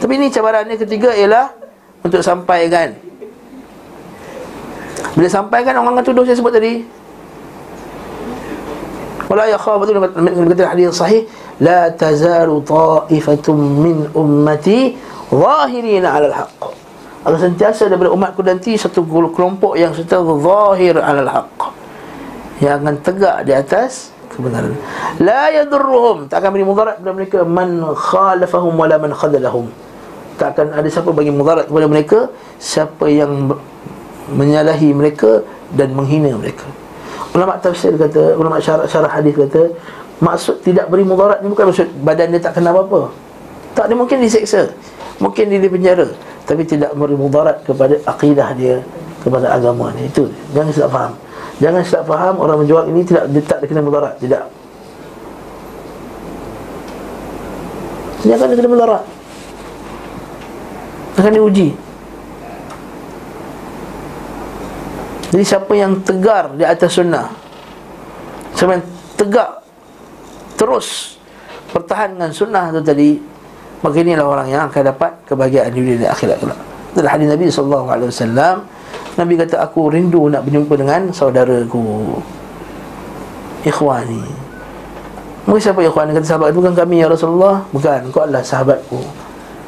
Tapi ni cabaran ni ketiga ialah Untuk sampaikan. Bila sampaikan orang akan tuduh saya sebut tadi. Wala ya khawah betul Kata hadis sahih. La tazaru ta'ifatum min ummati Zahirina ala al-haqq akan sentiasa daripada umatku nanti satu kelompok yang sentiasa zahir alal haqq. Yang akan tegak di atas kebenaran. La yadurruhum. Tak akan beri mudarat kepada mereka. Man khalafahum wala man khadalahum. Tak akan ada siapa bagi mudarat kepada mereka. Siapa yang menyalahi mereka dan menghina mereka. Ulama tafsir kata ulama syarah, syarah hadis kata maksud tidak beri mudarat ni bukan maksud badan dia tak kena apa-apa. Tak dia mungkin diseksa. Mungkin dia di penjara tapi tidak memberi mudarat kepada akidah dia kepada agama dia. Itu jangan silap faham. Jangan silap faham orang menjual ini tidak tak kena mudarat. Tidak. Dia akan kena mudarat. Akan diuji. Jadi siapa yang tegar di atas sunnah siapa yang tegak terus pertahankan sunnah itu tadi Maka inilah orang yang akan dapat kebahagiaan dunia dan akhirat pula. Dalam hadis Nabi sallallahu alaihi wasallam, Nabi kata aku rindu nak berjumpa dengan saudaraku. Ikhwani. Mungkin siapa ikhwan kata sahabat itu bukan kami ya Rasulullah? Bukan, kau adalah sahabatku.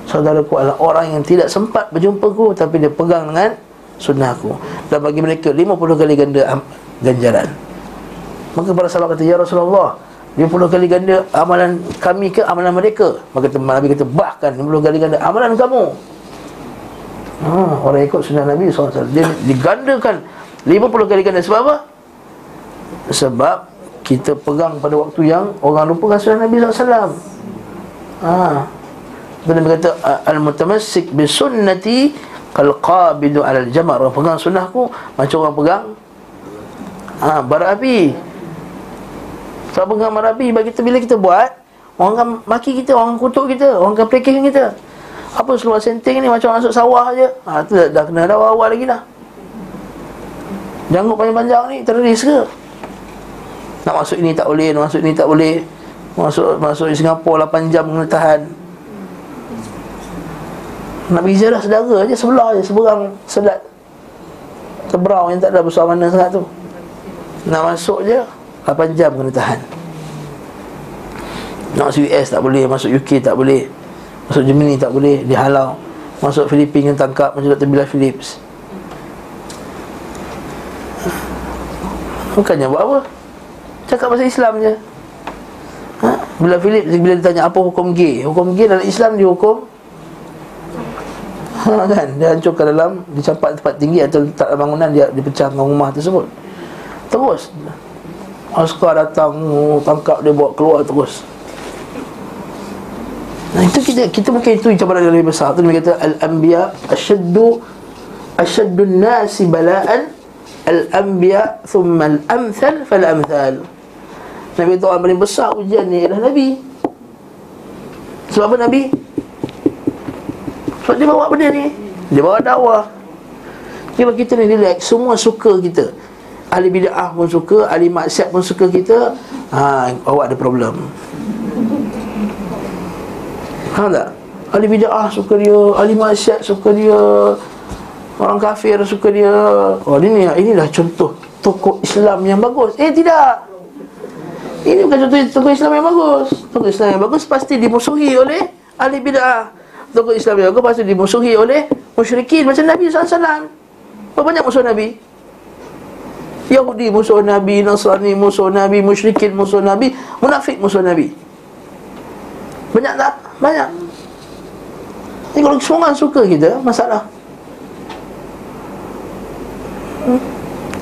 Saudaraku adalah orang yang tidak sempat berjumpa ku tapi dia pegang dengan sunnahku. Dan bagi mereka 50 kali ganda ganjaran. Maka para sahabat kata ya Rasulullah, 50 kali ganda amalan kami ke amalan mereka? Maka Nabi kata bahkan 50 kali ganda amalan kamu. Ha, orang ikut sunnah Nabi SAW dia digandakan. 50 kali ganda sebab apa? sebab kita pegang pada waktu yang orang lupakan sunnah Nabi SAW ha. Dan Nabi kata Al-mutamassik bisunnati Kal-qabidu alal jamar Orang pegang sunnahku Macam orang pegang ha, Bara api sebab pegang marabi bagi kita bila kita buat Orang akan maki kita, orang kutuk kita Orang akan pekeh kita. Apa seluar senting ni macam masuk sawah je. Ha, tu dah, dah kena ada awal lagi dah. Janggut panjang-panjang ni teroris ke? Nak masuk ini tak boleh, nak masuk ini tak boleh. Masuk masuk di Singapura 8 jam kena tahan. Nak pergi ziarah saudara je sebelah je Seberang selat. Tebrau yang tak ada besar mana sangat tu. Nak masuk je 8 jam kena tahan. Nak masuk US tak boleh Masuk UK tak boleh Masuk Germany tak boleh Dihalau. Masuk Filipina yang tangkap Macam Dr. Bilal Phillips. Bukannya buat apa? Cakap pasal Islam je. Ha? Bila Philip Bila ditanya apa hukum gay? Hukum gay dalam Islam dihukum ha, kan? Dia hancurkan dalam Dicampak tempat tinggi Atau letak bangunan Dia dipecahkan rumah tersebut. Terus Askar datang Tangkap dia bawa keluar terus Nah itu kita kita mungkin itu cabaran yang lebih besar. Tu dia kata al-anbiya asyaddu asyaddu nasi bala'an al-anbiya thumma al-amthal fal-amthal. Nabi itu orang paling besar ujian ni adalah Nabi. Sebab apa Nabi? Sebab dia bawa benda ni. Dia bawa dakwah. Dia kita ni relax, semua suka kita. Ahli bid'ah pun suka, ahli maksiat pun suka kita. Ha, awak ada problem. Faham tak? Ahli bid'ah suka dia Ahli maksiat suka dia Orang kafir suka dia Oh ini inilah contoh Tokoh Islam yang bagus Eh tidak Ini bukan contoh tokoh Islam yang bagus Tokoh Islam yang bagus pasti dimusuhi oleh Ahli bid'ah Tokoh Islam yang bagus pasti dimusuhi oleh Musyrikin macam Nabi SAW Berapa banyak musuh Nabi? Yahudi musuh Nabi, Nasrani musuh Nabi, Musyrikin musuh Nabi Munafik musuh Nabi. Banyak tak? Banyak. Ini kalau semua suka kita Masalah. Hmm.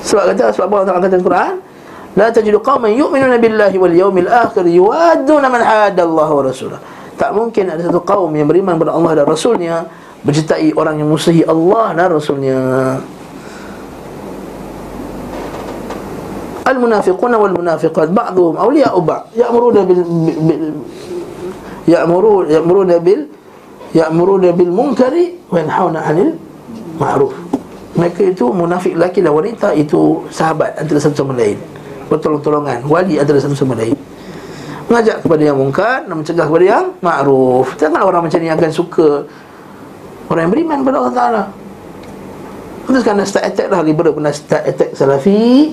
Sebab kata Sebab Allah kata Al-Quran La tajidu qawman yu'minuna billahi wal yawmil akhir Yuwaduna man Allah wa rasulah Tak mungkin ada satu kaum yang beriman kepada Allah dan Rasulnya Bercetai orang yang musuhi Allah dan Rasulnya Ba'duhum awliya'u ba' Ya'muruna bil, bil, ya'muru ya'muruna bil ya'muruna bil munkari wa yanhauna 'anil ma'ruf. Mereka itu munafik lelaki dan wanita itu sahabat antara satu sama lain. Bertolong-tolongan, wali antara satu sama lain. Mengajak kepada yang mungkar dan mencegah kepada yang ma'ruf. Jangan orang macam ni akan suka orang yang beriman kepada Allah Taala. Terus kan start attack lah Liberal pernah start attack Salafi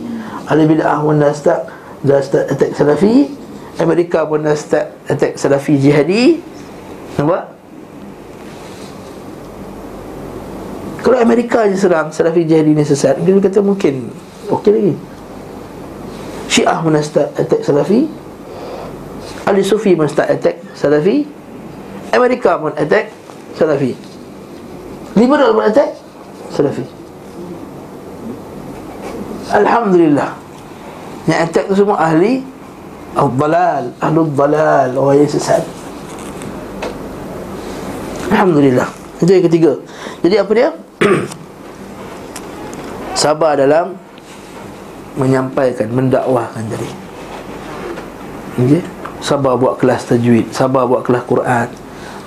Ahli bid'ah pun dah start Dah start attack Salafi. Amerika pun dah start attack Salafi Jihadi. Nampak? Kalau Amerika je serang Salafi Jihadi ni sesat Dia kata mungkin Okey lagi. Syiah pun dah start attack Salafi. Ali Sufi pun start attack Salafi. Amerika pun attack Salafi. Liberal pun attack Salafi. Alhamdulillah Yang attack tu semua ahli Al-Dalal Ahlul Dalal Orang yang sesat Alhamdulillah Itu yang ketiga Jadi apa dia? <clears throat> Sabar dalam Menyampaikan Mendakwahkan tadi okay? Sabar buat kelas tajwid Sabar buat kelas Quran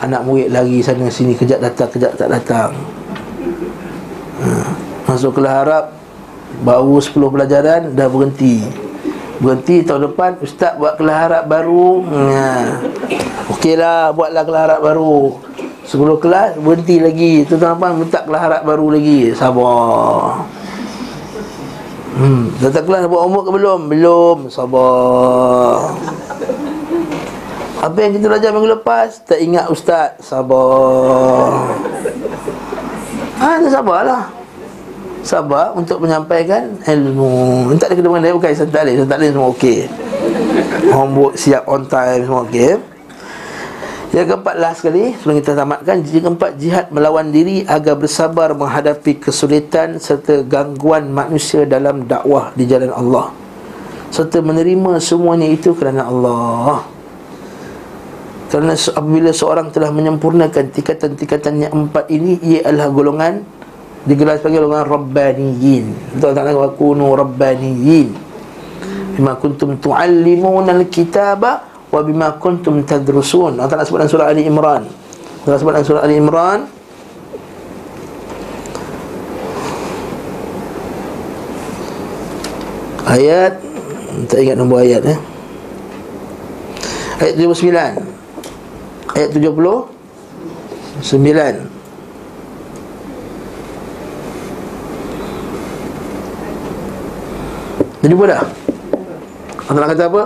Anak murid lagi sana sini Kejap datang, kejap tak datang ha. Masuk kelas Arab Baru 10 pelajaran Dah berhenti. Berhenti tahun depan Ustaz buat kelas harap baru. Ha. Okeylah Buatlah kelas harap baru. Sebelum kelas Berhenti lagi. Tu tahun depan Minta kelas harap baru lagi. Sabar. Hmm, datang kelas buat homework ke belum? Belum, sabar. Apa yang kita belajar minggu lepas? Tak ingat ustaz, sabar. Ha, sabarlah sabar untuk menyampaikan ilmu. Tak ada kena mengenai bukan Islam Ta'lim. Islam Ta'lim semua okey. Homework siap on time semua okey. Yang keempat last sekali sebelum kita tamatkan Yang keempat jihad melawan diri agar bersabar menghadapi kesulitan serta gangguan manusia dalam dakwah di jalan Allah serta menerima semuanya itu kerana Allah. Kerana apabila seorang telah menyempurnakan tingkatan-tingkatan yang empat ini ia adalah golongan digelar sebagai golongan rabbaniyin. Allah Taala wa kunu rabbaniyin? Bima kuntum tuallimuna alkitaba wa bima kuntum tadrusun. Allah Taala sebut dalam surah Ali Imran. Allah sebut dalam surah Ali Imran. Ayat tak ingat nombor ayat eh. Ayat 79 ayat 70 9 Jadi apa dah? Allah kata apa?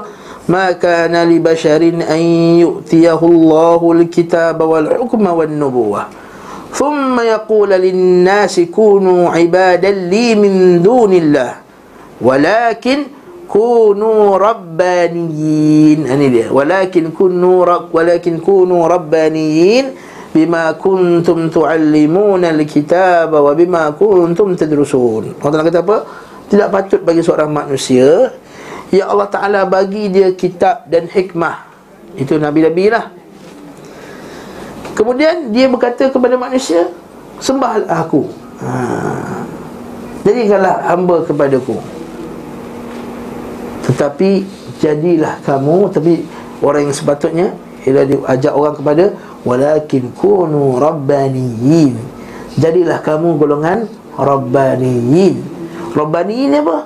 Ma kana li basharin an yu'tiyahu Allahu al-kitaba wal hukma wan nubuwah thumma yaqulu lin-nasi kunu ibadan li min dunillah. Walakin kunu rabbaniyin. Ini dia. Walakin kunu rab walakin kunu rabbaniyin bima kuntum tuallimuna alkitaba wa bima kuntum tadrusun. Allah kata apa tidak patut bagi seorang manusia ya Allah taala bagi dia kitab dan hikmah itu nabi-nabi lah kemudian dia berkata kepada manusia sembahlah aku ha. jadikanlah hamba kepadaku tetapi jadilah kamu tapi orang yang sepatutnya ialah diajak orang kepada walakin kunu rabbaniyin. Jadilah kamu golongan rabbaniyin. Rabbaniyin apa?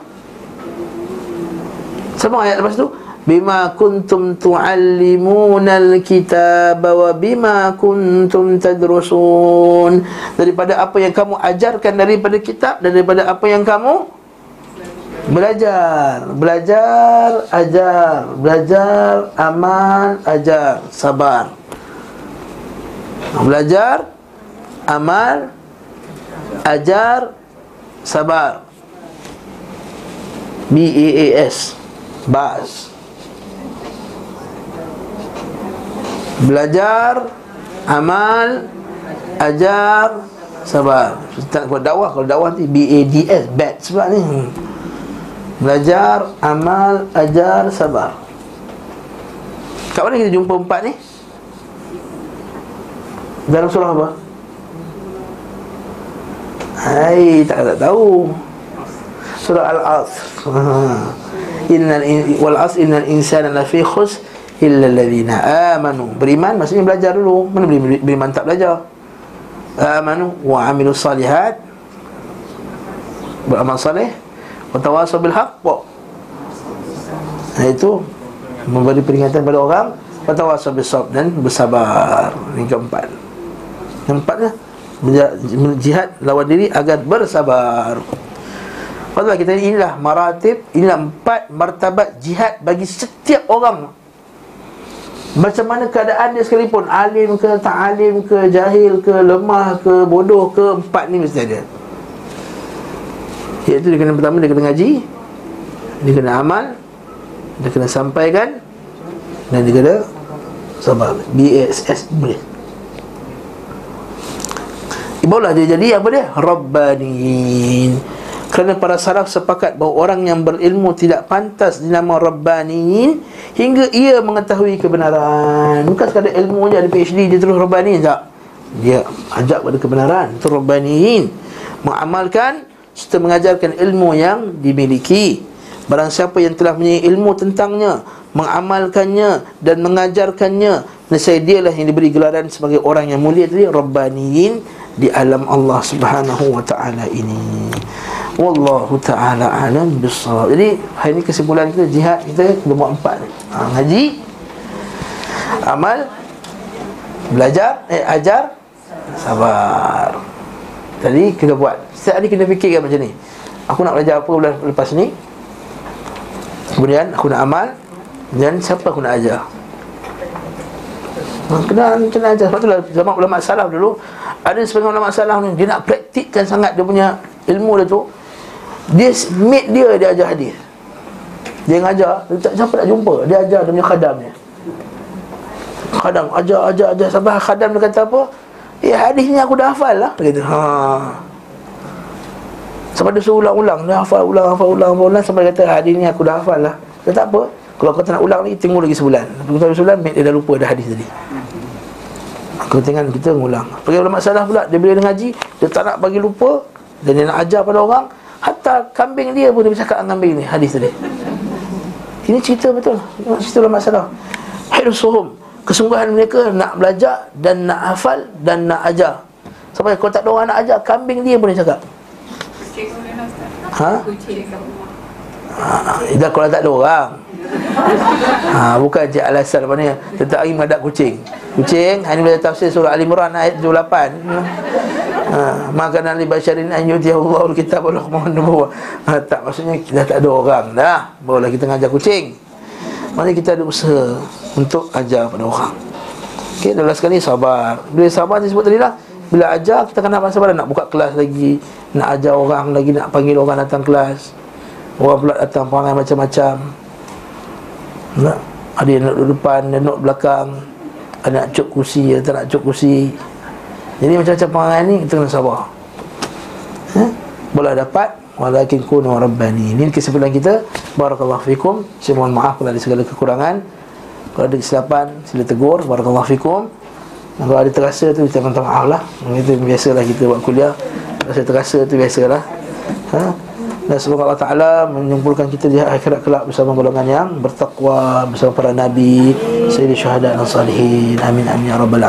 Sama ayat lepas tu? Bima kuntum tuallimuna alkitaba wa bima kuntum tadrusun. Daripada apa yang kamu ajarkan daripada kitab dan daripada apa yang kamu Belajar. Belajar Ajar. Belajar Amal Ajar. Sabar. Belajar Amal Ajar Sabar B-A-A-S Bas. Belajar Amal Ajar Sabar. Tak buat dakwah Kalau dakwah ni B-A-D-S Bad sebab ni. Belajar, amal, ajar, sabar. Kat mana kita jumpa empat ni? Dalam surah apa? Hai, tak tak tahu Surah Al-As <laughs> Innal wal as innal insana lafi khus illa alladhina amanu. Beriman maksudnya belajar dulu. Mana beriman tak belajar? Amanu wa amilus salihat. Beramal saleh Watawasau bil haqq itu Memberi peringatan pada orang Watawasau bil sab Dan bersabar Ini keempat Yang empatnya Jihad lawan diri agar bersabar Padahal kita inilah maratib Inilah empat martabat jihad Bagi setiap orang. Macam mana keadaan dia sekalipun Alim ke, tak alim ke, jahil ke, lemah ke, bodoh ke Empat ni mesti ada. Iaitu dia kena pertama dia kena ngaji Dia kena amal Dia kena sampaikan Dan dia kena sabar. B-A-S-S boleh. Ibalah dia jadi apa dia? Rabbaniin Kerana para salaf sepakat bahawa orang yang berilmu tidak pantas dinama Rabbaniin Hingga ia mengetahui kebenaran Bukan sekadar ilmu je ada PhD dia terus Rabbaniin tak? Dia ajak pada kebenaran Itu Rabbaniin Mengamalkan serta mengajarkan ilmu yang dimiliki Barang siapa yang telah mempunyai ilmu tentangnya Mengamalkannya dan mengajarkannya Nescaya dialah yang diberi gelaran sebagai orang yang mulia tadi Rabbaniyin di alam Allah subhanahu wa ta'ala ini. Wallahu ta'ala alam bisawab. Jadi hari ini kesimpulan kita jihad kita buat empat ni. Ha, Ngaji Amal Belajar, eh ajar Sabar. Jadi kita buat. Setiap hari kena fikirkan macam ni. Aku nak belajar apa lepas ni? Kemudian aku nak amal. Dan siapa aku nak ajar ha, Kena mana ajar. Sebab tu zaman ulama salaf dulu Ada sebagian ulama salaf ni Dia nak praktikkan sangat dia punya ilmu dia tu. Dia mate dia dia ajar hadis. Dia ngajar Dia tak siapa nak jumpa? Dia ajar dia punya khadam ni. Khadam ajar ajar ajar. Sampai khadam dia kata apa? Eh hadis ni aku dah hafal lah. Dia kata Haa Sampai dia suruh ulang-ulang Dia hafal ulang, hafal ulang, hafal ulang. Sampai dia kata hadis ni aku dah hafal lah. Dia tak apa? Kalau kau tak nak ulang lagi Tunggu lagi sebulan. Tunggu lagi sebulan Dia dah lupa dah hadis tadi Tengok kita ngulang Pergi ulama salah pula Dia bila dia ngaji Dia tak nak bagi lupa Dan dia nak ajar pada orang Hatta kambing dia pun dia bercakap dengan kambing ni Hadis tadi. Ini cerita betul Cerita ulama salah Hirsuhum Kesungguhan mereka nak belajar Dan nak hafal Dan nak ajar. Sampai kalau tak ada orang nak ajar Kambing dia pun dia cakap. Ha? Ha, kalau tak ada orang ha, Bukan je alasan ni. Tentang hari menghadap kucing. Kucing Hari ni belajar tafsir surah Al-Imran ayat 78 ha, Makanan li basyarin yudhiya Allah Kitab Allah ha, Tak maksudnya Dah tak ada orang dah. Barulah kita ngajar kucing. Maksudnya kita ada usaha Untuk ajar pada orang. Okey, dah sekali sabar. Bila sabar disebut tadi lah. Bila ajar kita kena pada nak buka kelas lagi. Nak ajar orang lagi Nak panggil orang datang kelas. Orang pula datang perangai macam-macam nak, Ada yang nak duduk depan Ada yang nak belakang. Ada nak cuk kursi Ada tak nak cuk kursi. Jadi macam-macam perangai ni Kita kena sabar. Ha? Boleh dapat Walakin kunu rabbani. Ini kesimpulan kita. Barakallahu fikum. Saya mohon maaf kalau ada segala kekurangan. Kalau ada kesilapan Sila tegur. Barakallahu fikum. Kalau ada terasa tu kita minta maaf lah. Itu biasalah kita buat kuliah. Rasa terasa tu biasalah ha? Dan semoga Allah Ta'ala menyimpulkan kita di akhirat kelak bersama golongan yang bertakwa Bersama para Nabi Sayyidi Syuhada dan Salihin. Amin amin ya Rabbal